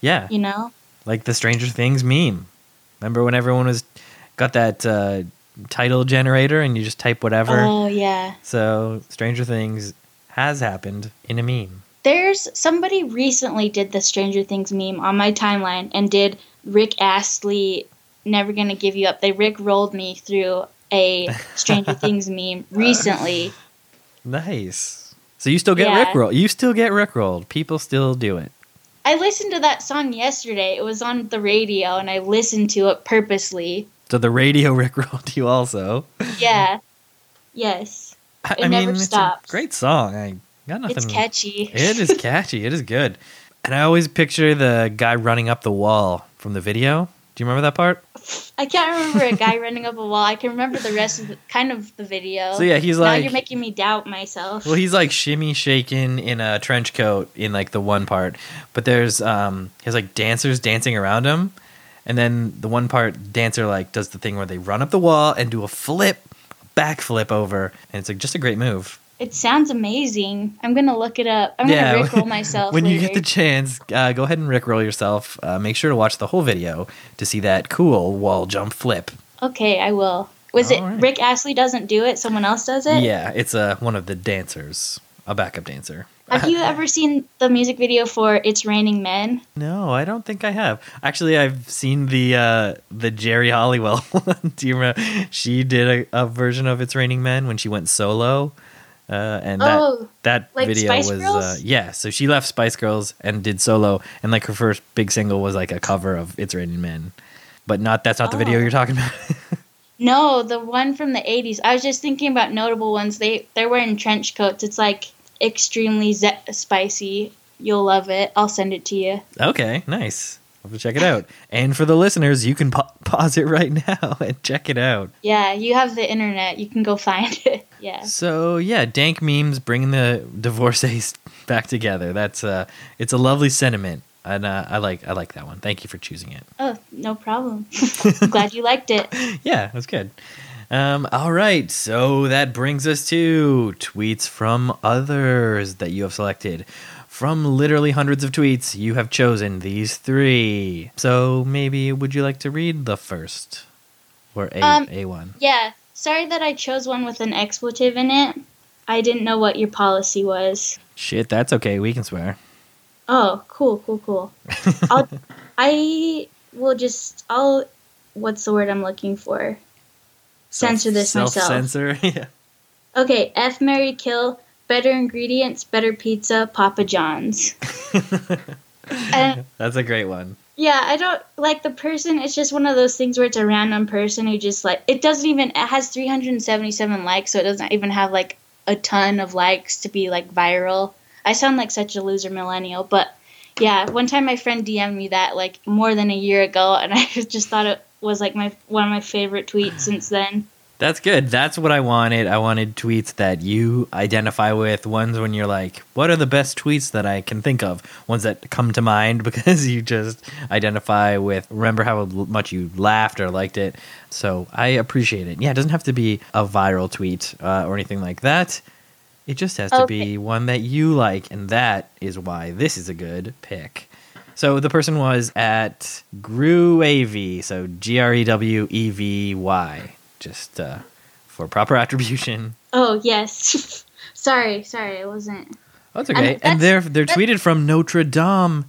Yeah, you know like the Stranger Things meme. Remember when everyone was got that uh, title generator and you just type whatever. oh yeah So, Stranger Things has happened in a meme. There's somebody recently did the Stranger Things meme on my timeline and did Rick Astley never gonna give you up. They Rick rolled me through a Stranger Things meme recently. Nice. So you still get Yeah. rickrolled. You still get rickrolled. People still do it. I listened to that song yesterday. It was on the radio and I listened to it purposely. So the radio rickrolled you also. Yeah. Yes. I, It I never mean, stops. it's a great song. I got nothing. It's catchy. It is catchy. It is good. And I always picture the guy running up the wall from the video. Do you remember that part? I can't remember a guy running up a wall. I can remember the rest of the, kind of the video. So yeah, he's now like you're making me doubt myself. Well, he's like shimmy shaking in a trench coat in like the one part, but there's um he has like dancers dancing around him, and then the one part dancer like does the thing where they run up the wall and do a flip, back flip over, and it's like just a great move. It sounds amazing. I'm gonna look it up. I'm gonna rickroll myself. when you get the chance, uh, go ahead and rickroll yourself. Uh, make sure to watch the whole video to see that cool wall jump flip. Okay, I will. Was it All right. Rick Astley doesn't do it? Someone else does it? Yeah, it's uh, one of the dancers, a backup dancer. Have you ever seen the music video for "It's Raining Men"? No, I don't think I have. Actually, I've seen the uh, the Geri Halliwell one. Do you remember? She did a, a version of "It's Raining Men" when she went solo, uh, and that Oh, that like video Spice was? Uh, yeah. So she left Spice Girls and did solo, and like her first big single was like a cover of "It's Raining Men," but not that's not the video Oh. you're talking about. no, the one from the '80s. I was just thinking about notable ones. They they're wearing trench coats. It's like extremely ze- spicy. You'll love it. I'll send it to you. okay, nice. I'll have to check it out. And for the listeners, you can pa- pause it right now and check it out. Yeah, you have the internet. You can go find it. Yeah. So yeah, dank memes bringing the divorcees back together. That's uh, it's a lovely sentiment, and uh, I like I like that one. Thank you for choosing it. Oh, no problem. Glad you liked it. Yeah, that's good. Um, all right, so that brings us to tweets from others that you have selected. From literally hundreds of tweets, you have chosen these three. So maybe would you like to read the first or a Um, a one? Yeah. Sorry that I chose one with an expletive in it. I didn't know what your policy was. Shit, that's okay. We can swear. Oh, cool, cool, cool. I'll, I will just, I'll, what's the word I'm looking for? Censor this myself. Self-censor. yeah. Okay, F, Mary, Kill, better ingredients, better pizza, Papa John's. And That's a great one. Yeah, I don't like the person. It's just one of those things where it's a random person who just like it doesn't even. It has 377 likes, so it doesn't even have like a ton of likes to be like viral. I sound like such a loser millennial, but yeah, one time my friend DM'd me that like more than a year ago, and I just thought it was like my one of my favorite tweets since then. That's good. That's what I wanted. I wanted tweets that you identify with. Ones when you're like, what are the best tweets that I can think of? Ones that come to mind because you just identify with, remember how much you laughed or liked it. So I appreciate it. Yeah, it doesn't have to be a viral tweet uh, or anything like that. It just has to Okay. be one that you like. And that is why this is a good pick. So the person was at Grewevy, so G R E W E V Y, just uh, for proper attribution. Oh yes, sorry, sorry, I wasn't. Oh, that's I okay. mean, and that's- they're they're tweeted from Notre Dame,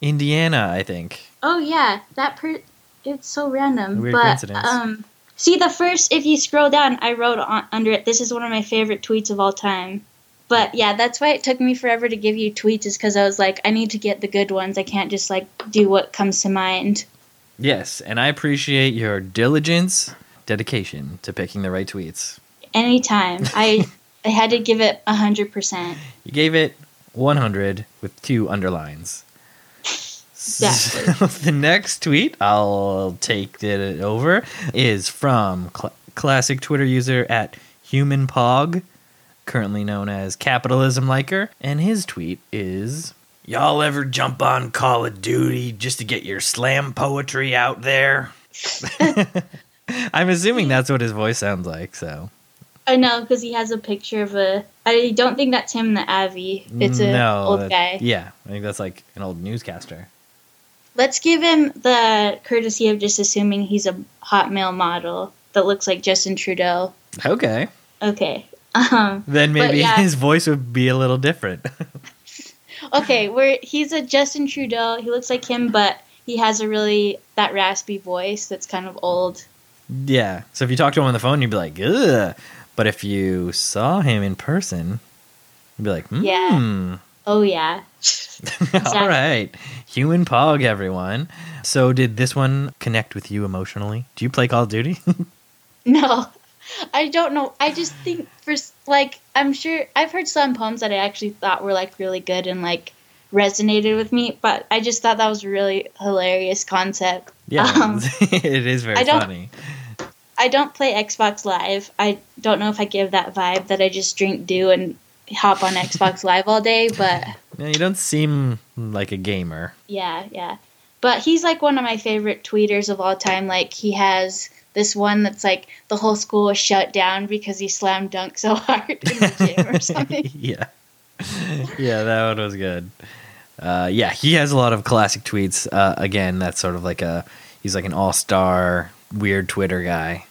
Indiana, I think. Oh yeah, that per it's so random. A weird but coincidence. um see the first if you scroll down, I wrote on, under it this is one of my favorite tweets of all time. But yeah, that's why it took me forever to give you tweets is cuz I was like I need to get the good ones. I can't just like do what comes to mind. Yes, and I appreciate your diligence, dedication to picking the right tweets. Anytime. I I had to give it 100%. You gave it 100 with two underlines. Exactly. So the next tweet I'll take it over is from cl- classic Twitter user at HumanPog, currently known as Capitalism Liker, and his tweet is Y'all ever jump on Call of Duty just to get your slam poetry out there? I'm assuming that's what his voice sounds like, so. I know cuz he has a picture of a I don't think that's him the Avi. It's an no, old that- guy. Yeah, I think that's like an old newscaster. Let's give him the courtesy of just assuming he's a hot male model that looks like Justin Trudeau. Okay. Okay. Um, Then maybe yeah. his voice would be a little different. okay, where he's a Justin Trudeau. He looks like him, but he has a really that raspy voice that's kind of old. Yeah. So if you talk to him on the phone, you'd be like, ugh. But if you saw him in person, you'd be like, hmm. Yeah. Oh yeah. All right. Human Pog, everyone. So did this one connect with you emotionally? Do you play Call of Duty? No. I don't know. I just think for like I'm sure I've heard some poems that I actually thought were like really good and like resonated with me, but I just thought that was a really hilarious concept. Yeah, Um, it is very I don't- funny. I don't play Xbox Live. I don't know if I give that vibe that I just drink Dew and hop on Xbox Live all day, but Yeah, you don't seem like a gamer. yeah, yeah. But he's like one of my favorite tweeters of all time. Like he has this one that's like the whole school was shut down because he slam dunked so hard in the gym or something. yeah, yeah, that one was good. Uh, yeah, he has a lot of classic tweets. Uh, again, that's sort of like a he's like an all star weird Twitter guy.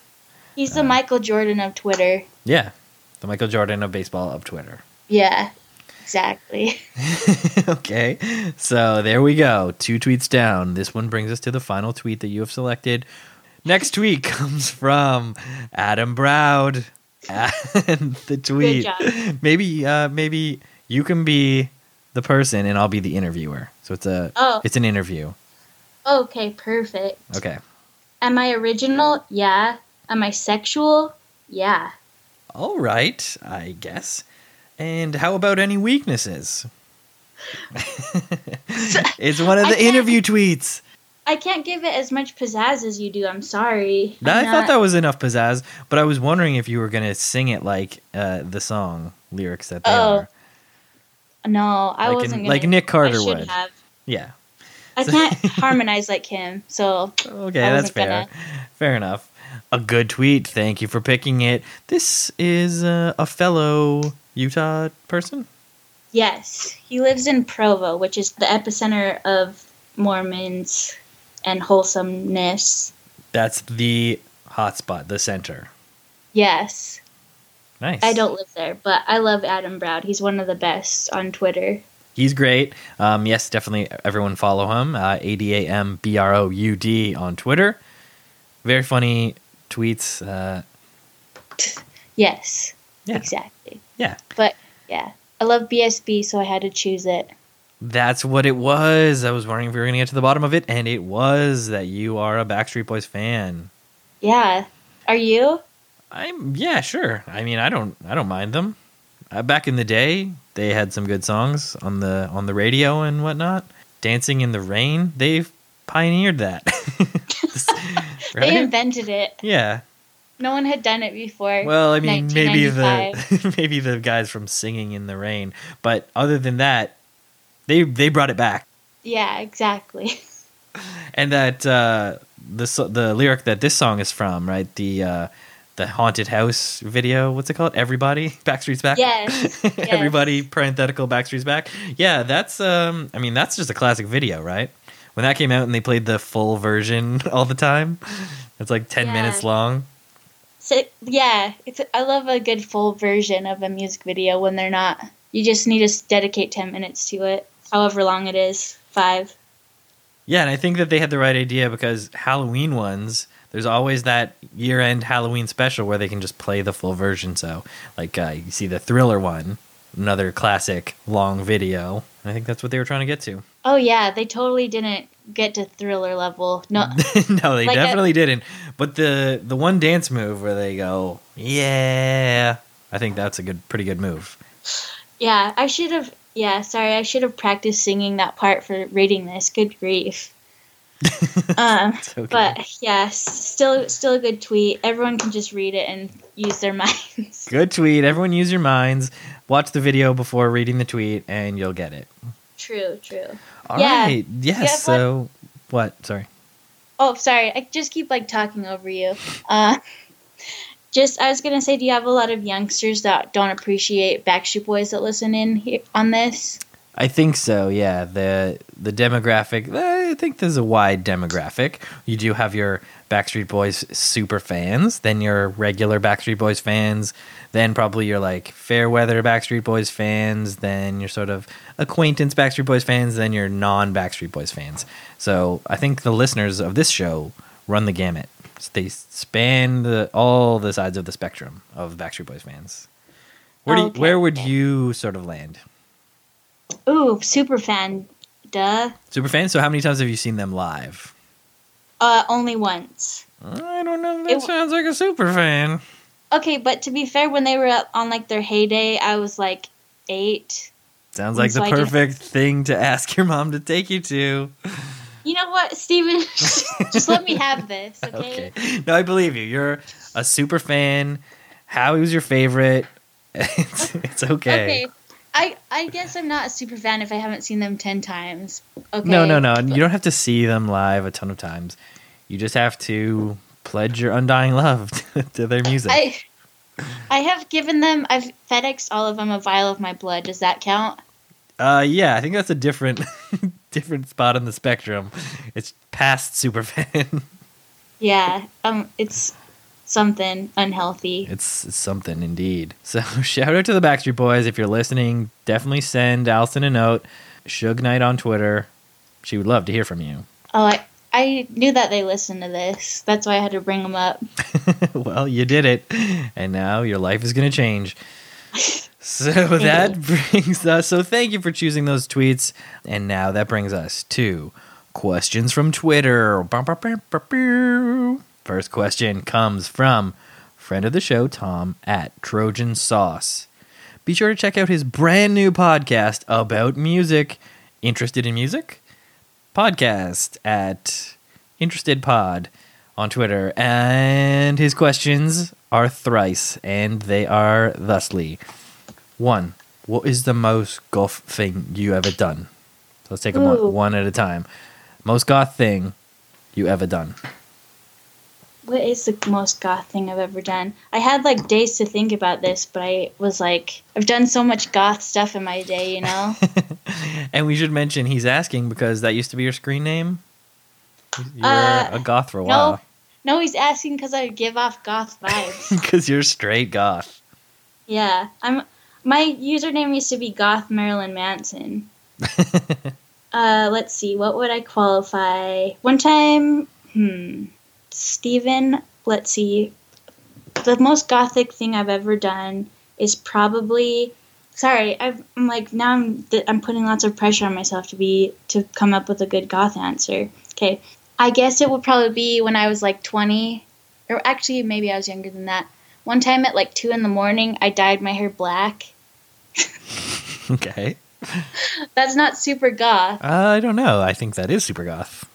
He's the Michael Jordan of Twitter. Yeah, the Michael Jordan of baseball of Twitter. Yeah, exactly. okay, so there we go. Two tweets down. This one brings us to the final tweet that you have selected. Next tweet comes from Adam Broud. And the tweet, maybe, uh, maybe you can be the person and I'll be the interviewer. So it's a, Oh. it's an interview. Okay, perfect. Okay. Am I original? Yeah. Am I sexual? Yeah. All right, I guess. And how about any weaknesses? it's one of the interview tweets. I can't give it as much pizzazz as you do. I'm sorry. I I'm thought not- that was enough pizzazz, but I was wondering if you were going to sing it like uh, the song lyrics that they Oh, are. No, I Like wasn't in- gonna. like Nick Carter I would. have. Yeah. I can't harmonize like him, so Okay, I that's fair. gonna. Fair enough. A good tweet. Thank you for picking it. This is uh, a fellow Utah person. yes, he lives in Provo, which is the epicenter of Mormons and wholesomeness. That's the hotspot, the center. Yes, Nice. I don't live there, but I love Adam Broud. He's one of the best on Twitter. He's great. Um, yes, definitely everyone follow him. Uh, A D A M B R O U D on Twitter. Very funny tweets. Uh, Yes, Yeah. exactly. yeah, But yeah, I love BSB, so I had to choose it. that's what it was. I was wondering if we were going to get to the bottom of it, and it was that you are a Backstreet Boys fan. Yeah, are you? I'm yeah, sure. I mean, I don't I don't mind them. Uh, back in the day, they had some good songs on the on the radio and whatnot. Dancing in the Rain, They've pioneered that. They invented it. yeah. No one had done it before. Well, I mean, maybe the maybe the guys from Singing in the Rain, but other than that, they they brought it back. Yeah, exactly. And that uh, the the lyric that this song is from, right? The uh, the haunted house video. What's it called? Everybody, Backstreet's back. Yes, yes. Everybody, parenthetical, Backstreet's back. Yeah, that's um. I mean, that's just a classic video, right? When that came out and they played the full version all the time, it's like ten Yeah. minutes long. So yeah, it's I love a good full version of a music video when they're not. You just need to dedicate ten minutes to it, however long it is. Five. Yeah, and I think that they had the right idea because Halloween ones, there's always that year end Halloween special where they can just play the full version. So, like, uh, you see the thriller one, another classic long video. I think that's what they were trying to get to. Oh yeah, they totally didn't get to thriller level. No, no, they Like a- definitely didn't. But the the one dance move where they go, yeah, I think that's a good, pretty good move. yeah, I should have. Yeah, sorry, I should have practiced singing that part for reading this. Good grief. um, okay. but yeah, still, still a good tweet. Everyone can just read it and use their minds. good tweet. Everyone use your minds. Watch the video before reading the tweet, and you'll get it. true, true. All Yeah. right. Yes. So what? Sorry. Oh, sorry. I just keep like talking over you. Uh, just I was gonna say, do you have a lot of youngsters that don't appreciate Backstreet Boys that listen in here on this? I think so. Yeah, the the demographic. I think there's a wide demographic. You do have your Backstreet Boys super fans, then your regular Backstreet Boys fans, then probably your like fair weather Backstreet Boys fans, then your sort of acquaintance Backstreet Boys fans, then your non Backstreet Boys fans. So I think the listeners of this show run the gamut. They span the, all the sides of the spectrum of Backstreet Boys fans. Where do you, Okay, where would you sort of land? Ooh, super fan. Duh. Super fan. So how many times have you seen them live? Uh, only once. I don't know. That It- sounds like a super fan. Okay, but to be fair, when they were on like their heyday, I was like eight. Sounds like So the perfect thing to ask your mom to take you to. You know what, Steven? Just let me have this, okay? Okay. No, I believe you. You're a super fan. Howie was your favorite. It's, it's okay. Okay. I, I guess I'm not a super fan if I haven't seen them 10 times. Okay. No, no, no. You don't have to see them live a ton of times. You just have to pledge your undying love to their music. I I have given them I've FedExed all of them a vial of my blood. Does that count? Uh, yeah, I think that's a different, different spot on the spectrum. It's past super fan. Yeah. Um it's something unhealthy. It's, it's something indeed. So shout out to the Backstreet Boys if you're listening. Definitely send Allison a note. Suge Knight on Twitter. She would love to hear from you. Oh, I I knew that they listened to this. That's why I had to bring them up. well, you did it, and now your life is going to change. So that brings us. So thank you for choosing those tweets, and now that brings us to questions from Twitter. First question comes from friend of the show Tom at Trojan Sauce. Be sure to check out his brand new podcast about music. Interested in music? Podcast at Interested Pod on Twitter. And his questions are thrice, and they are thusly. One, what is the most goth thing you ever done? So let's take them one, one at a time. Most goth thing you ever done? What is the most goth thing I've ever done? I had like days to think about this, but I was like, I've done so much goth stuff in my day, you know? and we should mention he's asking because that used to be your screen name. You're Uh, a goth for a no. while no, he's asking because I give off goth vibes. because you're straight goth. yeah, I'm. My username used to be Goth Marilyn Manson. Uh, let's see, what would I qualify? One time, hmm, Steven, let's see. The most gothic thing I've ever done is probably. Sorry, I've, I'm like now I'm I'm putting lots of pressure on myself to be to come up with a good goth answer. Okay, I guess it would probably be when I was like 20, or actually maybe I was younger than that. One time at like two in the morning, I dyed my hair black. okay. That's not super goth. Uh, I don't know. I think that is super goth.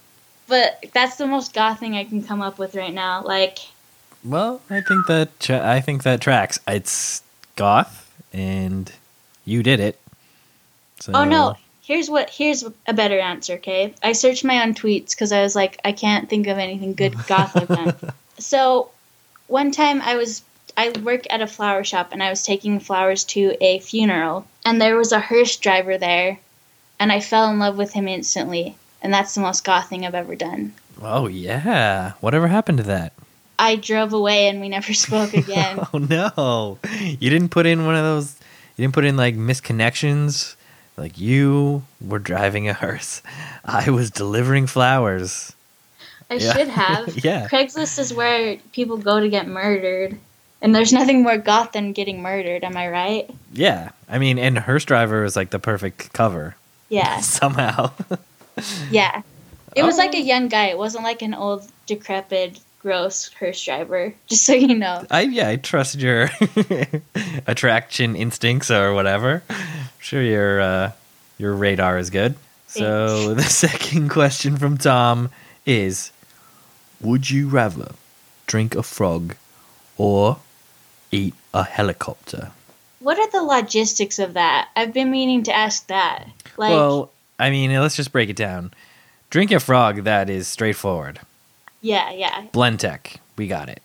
But that's the most goth thing I can come up with right now. Like, Well, I think that tra- I think that tracks. It's goth, and you did it. So, oh no, here's what here's a better answer. Okay, I searched my own tweets because I was like, I can't think of anything good goth I've done. So, one time I was I work at a flower shop and I was taking flowers to a funeral, and there was a hearse driver there, and I fell in love with him instantly. And that's the most goth thing I've ever done. Oh yeah. Whatever happened to that? I drove away and we never spoke again. Oh no. You didn't put in one of those. You didn't put in like misconnections. Like you were driving a hearse. I was delivering flowers. I Yeah. should have. Yeah. Craigslist is where people go to get murdered. And there's nothing more goth than getting murdered, am I right? Yeah. I mean, and hearse driver is like the perfect cover Yeah. somehow. Yeah. It was like Oh. a young guy. It wasn't like an old, decrepit, gross hearse driver. Just so you know. I yeah, I trust your attraction instincts or whatever. sure your uh, your radar is good. So the second question from Tom is would you rather drink a frog or eat a helicopter? What are the logistics of that? I've been meaning to ask that. Like, well, I mean, let's just break it down. Drink a frog, that is straightforward. yeah, yeah. Blend tech, we got it.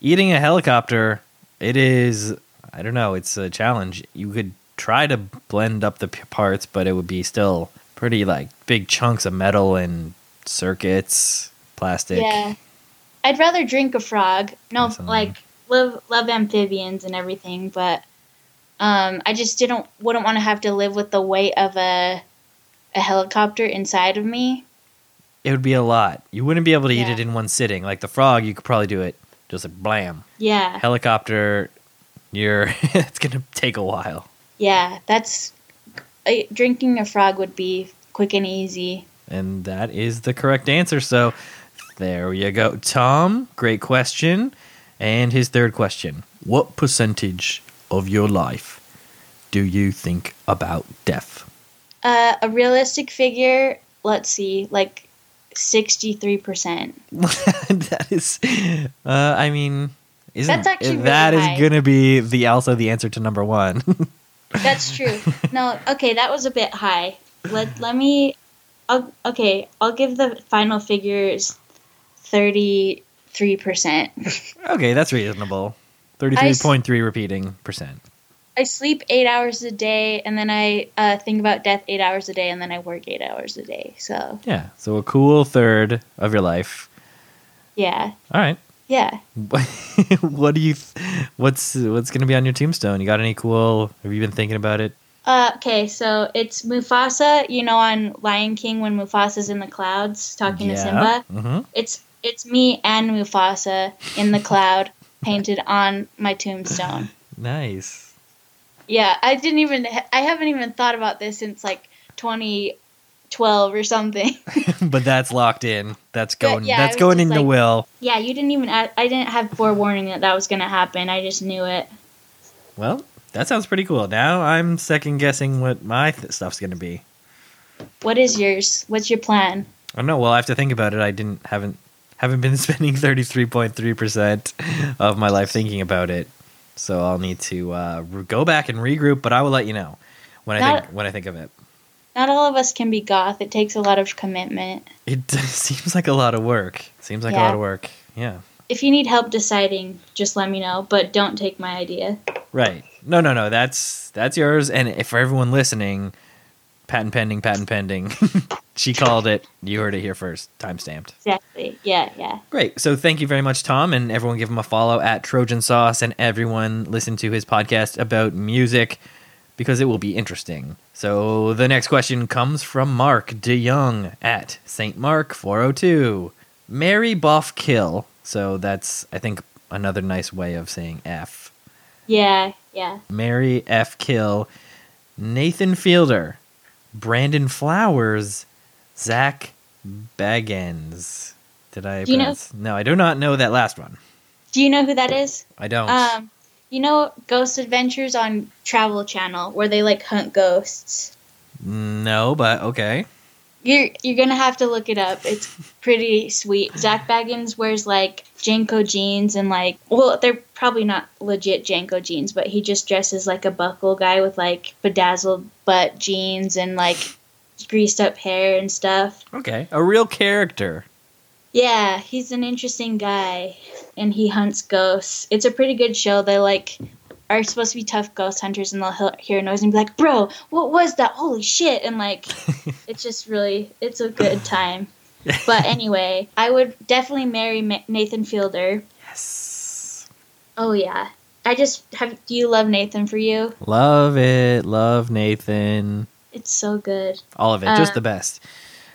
Eating a helicopter, it is, I don't know, it's a challenge. You could try to blend up the p- parts, but it would be still pretty like big chunks of metal and circuits, plastic. Yeah. I'd rather drink a frog. No, like love love amphibians and everything, but um, I just didn't wouldn't want to have to live with the weight of a a helicopter inside of me. It would be a lot. You wouldn't be able to eat it in one sitting. Like the frog, you could probably do it just like blam. Yeah, Helicopter, you're it's gonna take a while. yeah. That's uh, drinking a frog would be quick and easy. And that is the correct answer. So there you go. Tom, great question. And his third question What percentage of your life do you think about death? Uh, a realistic figure. Let's see, like 63%. that is, uh, I mean, isn't That's actually really that is high. gonna be the also the answer to number one? That's true. no, okay, that was a bit high. Let let me I'll, okay, I'll give the final figures 33%. okay, that's reasonable. Thirty-three point three repeating percent. I sleep 8 hours a day and then I uh, think about death 8 hours a day and then I work 8 hours a day. So, Yeah, so a cool third of your life. yeah. All right. Yeah. what do you? Th- what's what's gonna be on your tombstone? You got any cool? Have you been thinking about it? Uh, okay, so it's Mufasa. You know, on Lion King when Mufasa's in the clouds talking to Simba. hmm It's it's me and Mufasa in the cloud painted on my tombstone. Nice. Yeah, I didn't even. I haven't even thought about this since like 2012 or something. but that's locked in. That's going. yeah, that's going in the like- will. yeah, you didn't even. I didn't have forewarning that that was gonna happen. I just knew it. Well, that sounds pretty cool. Now I'm second guessing what my th- stuff's gonna be. What is yours? What's your plan? I don't know. Well, I have to think about it. I didn't haven't haven't been spending thirty three point three percent of my life thinking about it. So I'll need to uh, go back and regroup. But I will let you know when I think when I think of it. Not all of us can be goth. It takes a lot of commitment. It seems like a lot of work. Seems like a lot of work. Yeah. If you need help deciding, just let me know. But don't take my idea. Right. No, no, no. That's that's yours. And if for everyone listening, patent pending, patent pending. she called it. You heard it here first. Time stamped. Exactly. Yeah, yeah. Great. So thank you very much, Tom, and everyone give him a follow at Trojan Sauce, and everyone listen to his podcast about music because it will be interesting. So the next question comes from Mark DeYoung at Saint Mark 402. Mary Boff Kill. So that's I think another nice way of saying F. Yeah, yeah. Mary F. Kill, Nathan Fielder, Brandon Flowers, Zach Baggins. Did I? Do you know- No, I do not know that last one. Do you know who that is? I don't. Um, you know Ghost Adventures on Travel Channel where they like hunt ghosts. no, but okay. You're you're gonna have to look it up. It's pretty sweet. Zach Baggins wears like JNCO jeans and like well, they're probably not legit JNCO jeans, but he just dresses like a buckle guy with like bedazzled butt jeans and like greased up hair and stuff. Okay, a real character. Yeah, he's an interesting guy, and he hunts ghosts. It's a pretty good show. They like are supposed to be tough ghost hunters, and they'll hear a noise and be like, "Bro, what was that? Holy shit!" And like, it's just really, it's a good time. But anyway, I would definitely marry Ma- Nathan Fielder. Yes. Oh yeah, I just have. Do you love Nathan for you? Love it. Love Nathan. It's so good. All of it. just Uh, the best.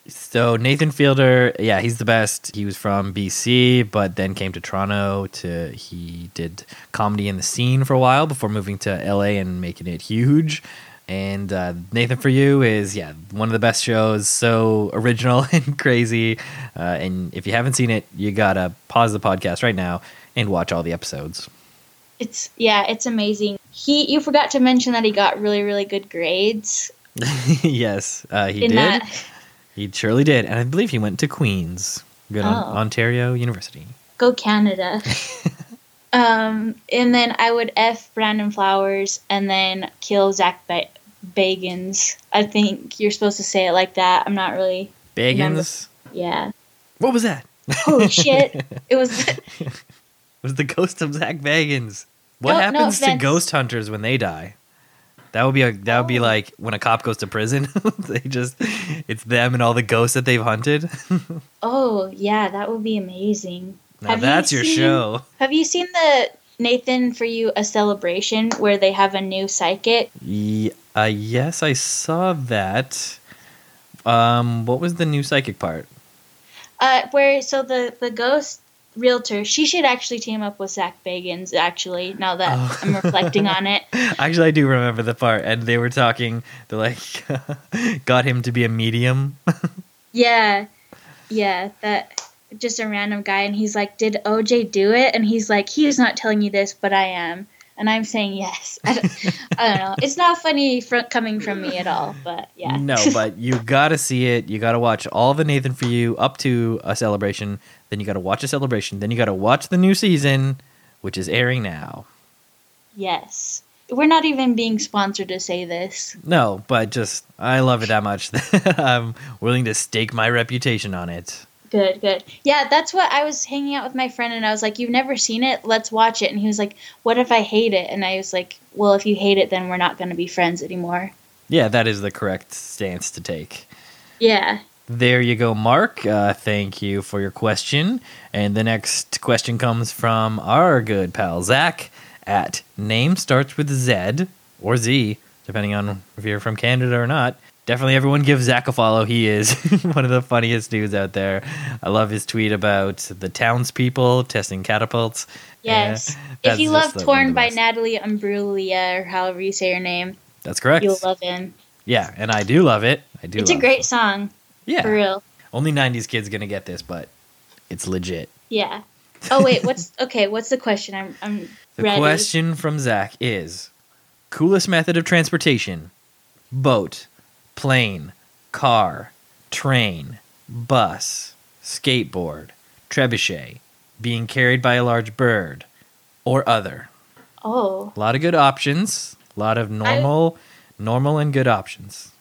So Nathan Fielder, yeah, he's the best. He was from BC, but then came to Toronto to he did comedy in the scene for a while before moving to LA and making it huge. And uh, Nathan for You is yeah one of the best shows. So original and crazy. Uh, and if you haven't seen it, you gotta pause the podcast right now and watch all the episodes. It's yeah, it's amazing. He, you forgot to mention that he got really, really good grades yes, uh, he in did. that. He surely did, and I believe he went to Queens, good Oh. Ontario University. Go Canada. um, and then I would F Brandon Flowers and then kill Zach ba- Bagans. I think you're supposed to say it like that. I'm not really. Bagans. Yeah. What was that? Holy shit! It was. It was the ghost of Zak Bagans. What No- no happens to ghost hunters when they die? That would be a that would be Oh. like when a cop goes to prison. they just it's them and all the ghosts that they've hunted. Oh yeah, that would be amazing. now Have you that's your seen- show. Have you seen the Nathan for You a celebration where they have a new psychic? Ye- uh, yes, I saw that. Um, what was the new psychic part? Uh, where so the the ghost realtor, she should actually team up with Zak Bagans. Actually, now that Oh. I'm reflecting on it, Actually, I do remember the part, and they were talking. They like got him to be a medium. yeah, yeah, that just a random guy, and he's like, "Did OJ do it?" And he's like, "He is not telling you this, but I am." and I'm saying yes. I don't, I don't know. It's not funny fr- coming from me at all, but yeah. No, but you gotta see it. You gotta watch all the Nathan for you up to a celebration. Then you gotta watch a celebration. Then you gotta watch the new season, which is airing now. yes. We're not even being sponsored to say this. No, but just I love it that much that I'm willing to stake my reputation on it. Good, good. Yeah, that's what I was hanging out with my friend and I was like, You've never seen it? Let's watch it. And he was like, What if I hate it? And I was like, Well, if you hate it, then we're not going to be friends anymore. Yeah, that is the correct stance to take. Yeah. There you go, Mark. Uh, thank you for your question. And the next question comes from our good pal Zach at name starts with Z or Z, depending on if you're from Canada or not. Definitely everyone give Zach a follow. He is one of the funniest dudes out there. I love his tweet about the townspeople testing catapults. Yes. Yeah, if you love the- one of Torn by. Natalie Imbruglia, or however you say her name, That's correct. you'll love him. yeah, and I do love it. I do It's a great it. song, Yeah. for real. Only 90s kids going to get this, but it's legit. Yeah. Oh wait, what's okay? What's the question? I'm I'm The ready. question from Zach is coolest method of transportation boat, plane, car, train, bus, skateboard, trebuchet, being carried by a large bird, or other. Oh, A lot of good options. A lot of normal, normal and good options.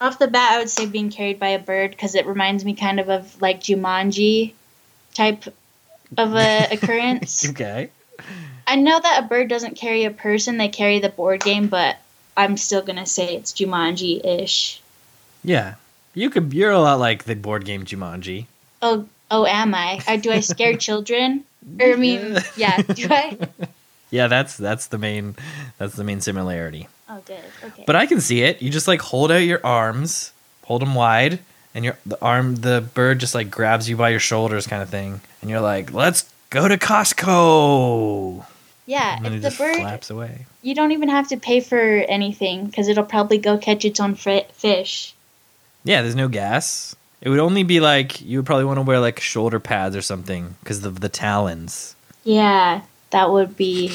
Off the bat, I would say being carried by a bird because it reminds me kind of of like Jumanji type of a occurrence. Okay. I know that a bird doesn't carry a person; they carry the board game, but I'm still gonna say it's Jumanji ish. Yeah. You could. You're a lot like the board game Jumanji. Oh, oh, am I? Uh, do I scare children? Or I mean, yeah. Do I? Yeah, that's that's the main that's the main similarity. Oh, good. Okay. But I can see it. You just like hold out your arms, hold them wide, and your the arm the bird just like grabs you by your shoulders, kind of thing, and you're like, "Let's go to Costco." yeah, And if the bird, flaps away. you don't even have to pay for anything because it'll probably go catch its own fri- fish. Yeah, there's no gas. It would only be like you would probably want to wear like shoulder pads or something because of the talons. Yeah, that would be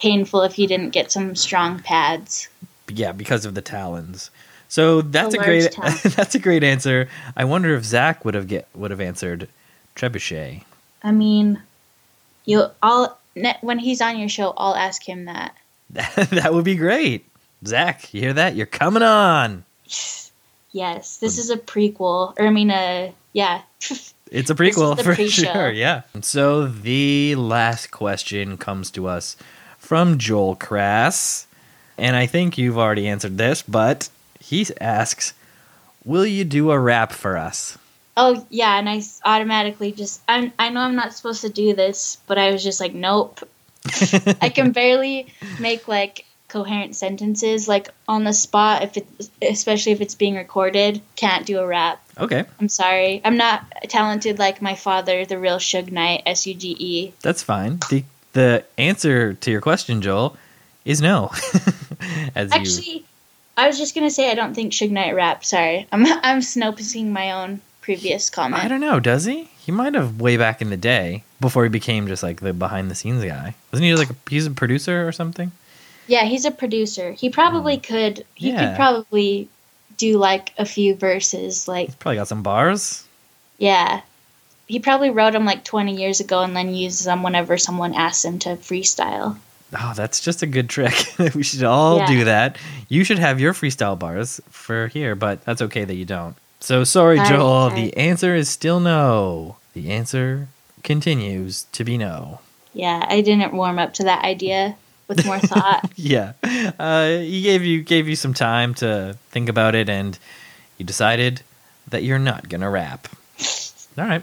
painful if you didn't get some strong pads. Yeah, because of the talons. So that's a, large great that's a great answer. I wonder if Zach would have get would have answered trebuchet. I mean, you all when he's on your show, I'll ask him that. that would be great. Zach, you hear that? You're coming on. Yes, this is a prequel, or I mean, a yeah. It's a prequel for pre-show. sure. Yeah. So the last question comes to us from Joel Crass. And I think you've already answered this, but he asks, Will you do a rap for us? Oh yeah, and I automatically just I I know I'm not supposed to do this, but I was just like, nope. I can barely make like coherent sentences like on the spot if it especially if it's being recorded. Can't do a rap. okay, I'm sorry. I'm not talented like my father, the real Suge Knight, S U G E. that's fine. The the answer to your question, Joel, is no. As you Actually, I was just gonna say I don't think Suge Knight rap. Sorry, I'm I'm snoping my own previous comment. I don't know, does he? He might have way back in the day before he became just like the behind the scenes guy. Wasn't he like a, he's a producer or something? Yeah, he's a producer. He probably mm. could. He. Yeah. could probably do like a few verses. Like, He's probably got some bars. yeah, he probably wrote them like 20 years ago and then used them whenever someone asked him to freestyle. Oh, that's just a good trick. we should all Yeah. do that. You should have your freestyle bars for here, but that's okay that you don't. So sorry, Joel. The answer is still no. The answer continues to be no. Yeah, I didn't warm up to that idea with more thought. Yeah, uh, he gave you gave you some time to think about it, and you decided that you're not gonna rap. All right,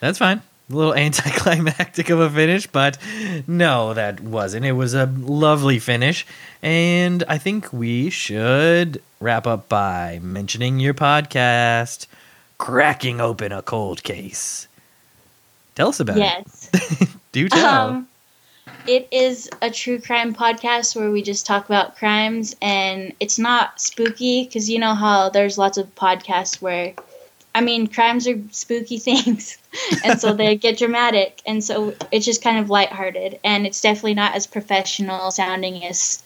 that's fine. A little anticlimactic of a finish, but no, that wasn't. It was a lovely finish, and I think we should wrap up by mentioning your podcast, cracking open a cold case. Tell us about it. yes. it. Do tell. Um, it is a true crime podcast where we just talk about crimes, and it's not spooky because you know how there's lots of podcasts where I mean, crimes are spooky things, and so they get dramatic, and so it's just kind of lighthearted, and it's definitely not as professional sounding as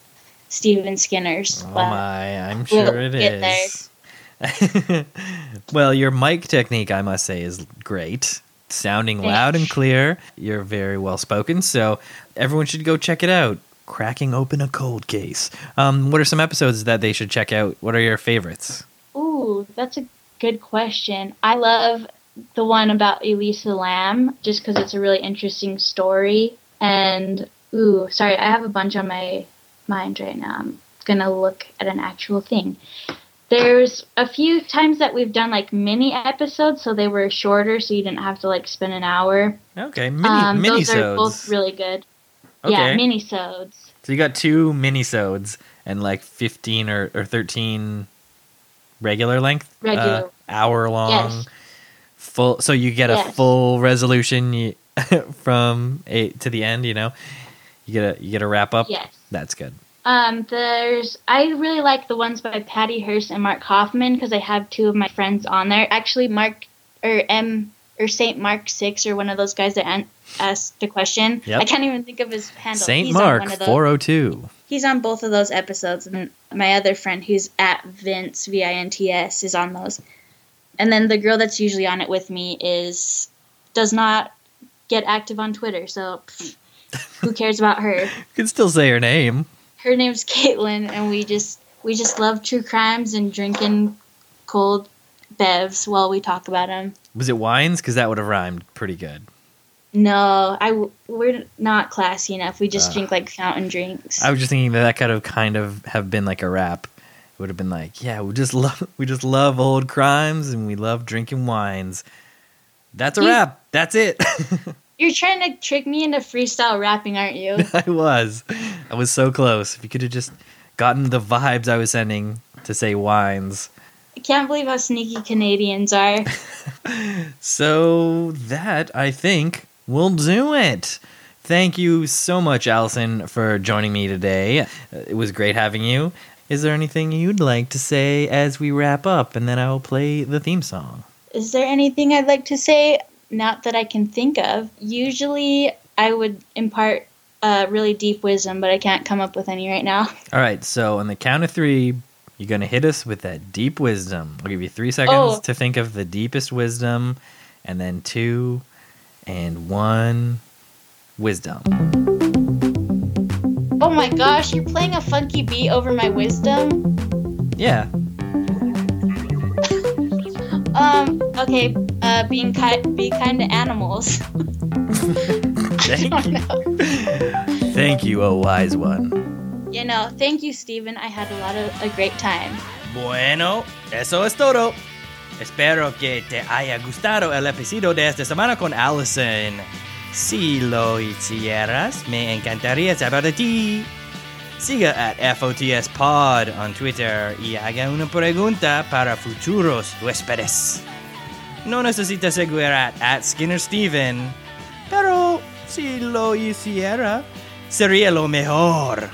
Steven Skinner's. Oh my, I'm we'll sure it get there. is. well, your mic technique, I must say, is great. Sounding loud and clear. You're very well spoken. So everyone should go check it out. Cracking open a cold case. Um, what are some episodes that they should check out? What are your favorites? Ooh, that's a good question. I love the one about Elisa Lam just because it's a really interesting story. And ooh, sorry, I have a bunch on my mind right now. I'm gonna look at an actual thing. There's a few times that we've done like mini episodes, so they were shorter, so you didn't have to like spend an hour. Okay, mini um, those are both really good. Okay. Yeah, minisodes. So you got two minisodes and like 15 or, or 13 regular length, Regular. uh, hour long, Yes. full. So you get a full resolution you, from a to the end. You know, you get a you get a wrap up. Yes. That's good. Um, there's I really like the ones by Patty Hearst and Mark Hofmann because I have two of my friends on there. Actually, Mark or M or Saint Mark Six or one of those guys that an- asked the question. Yep. I can't even think of his handle. Saint He's Mark of those. 402. He's on both of those episodes, and my other friend, who's at Vince V I N T S, is on those. And then the girl that's usually on it with me is does not get active on Twitter, so pfft, who cares about her? You can still say her name. Her name's Caitlin, and we just we just love true crimes and drinking cold bevs while we talk about them. Was it wines? Because that would have rhymed pretty good. No, I we're not classy enough. We just Ah. drink like fountain drinks. I was just thinking that that could have kind of have been like a rap. It would have been like, yeah, we just love we just love old crimes and we love drinking wines. That's a You- rap. That's it. You're trying to trick me into freestyle rapping, aren't you? I was. I was so close. If you could have just gotten the vibes I was sending to say wines. I can't believe how sneaky Canadians are. So that I think will do it. Thank you so much, Allison, for joining me today. Uh, It was great having you. Is there anything you'd like to say as we wrap up? And then I will play the theme song. Is there anything I'd like to say? Not that I can think of. Usually, I would impart uh, really deep wisdom, but I can't come up with any right now. All right, so on the count of three, you're going to hit us with that deep wisdom. I'll give you three seconds Oh. to think of the deepest wisdom, and then two and one wisdom. Oh my gosh, you're playing a funky beat over my wisdom? Yeah. Um, okay, uh, being kind, be kind to animals. Thank you. Thank you, oh wise one. You know, thank you, Steven. I had a lot of a great time. Bueno, eso es todo. Espero que te haya gustado el episodio de esta semana con Allison. Si lo hicieras, me encantaría saber de ti. Siga at FOTS Pod on Twitter y haga una pregunta para futuros huéspedes. No necesita seguir at, at Skinner Steven, pero si lo hiciera, sería lo mejor.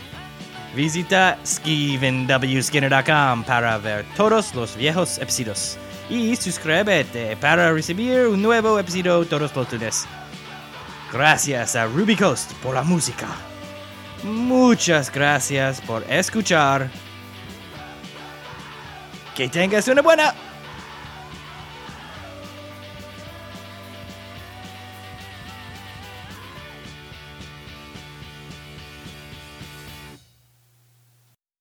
Visita StevenWSkinner.com para ver todos los viejos episodios y suscríbete para recibir un nuevo episodio todos los lunes. Gracias a Ruby Coast por la música. Muchas gracias por escuchar. Que tengas una buena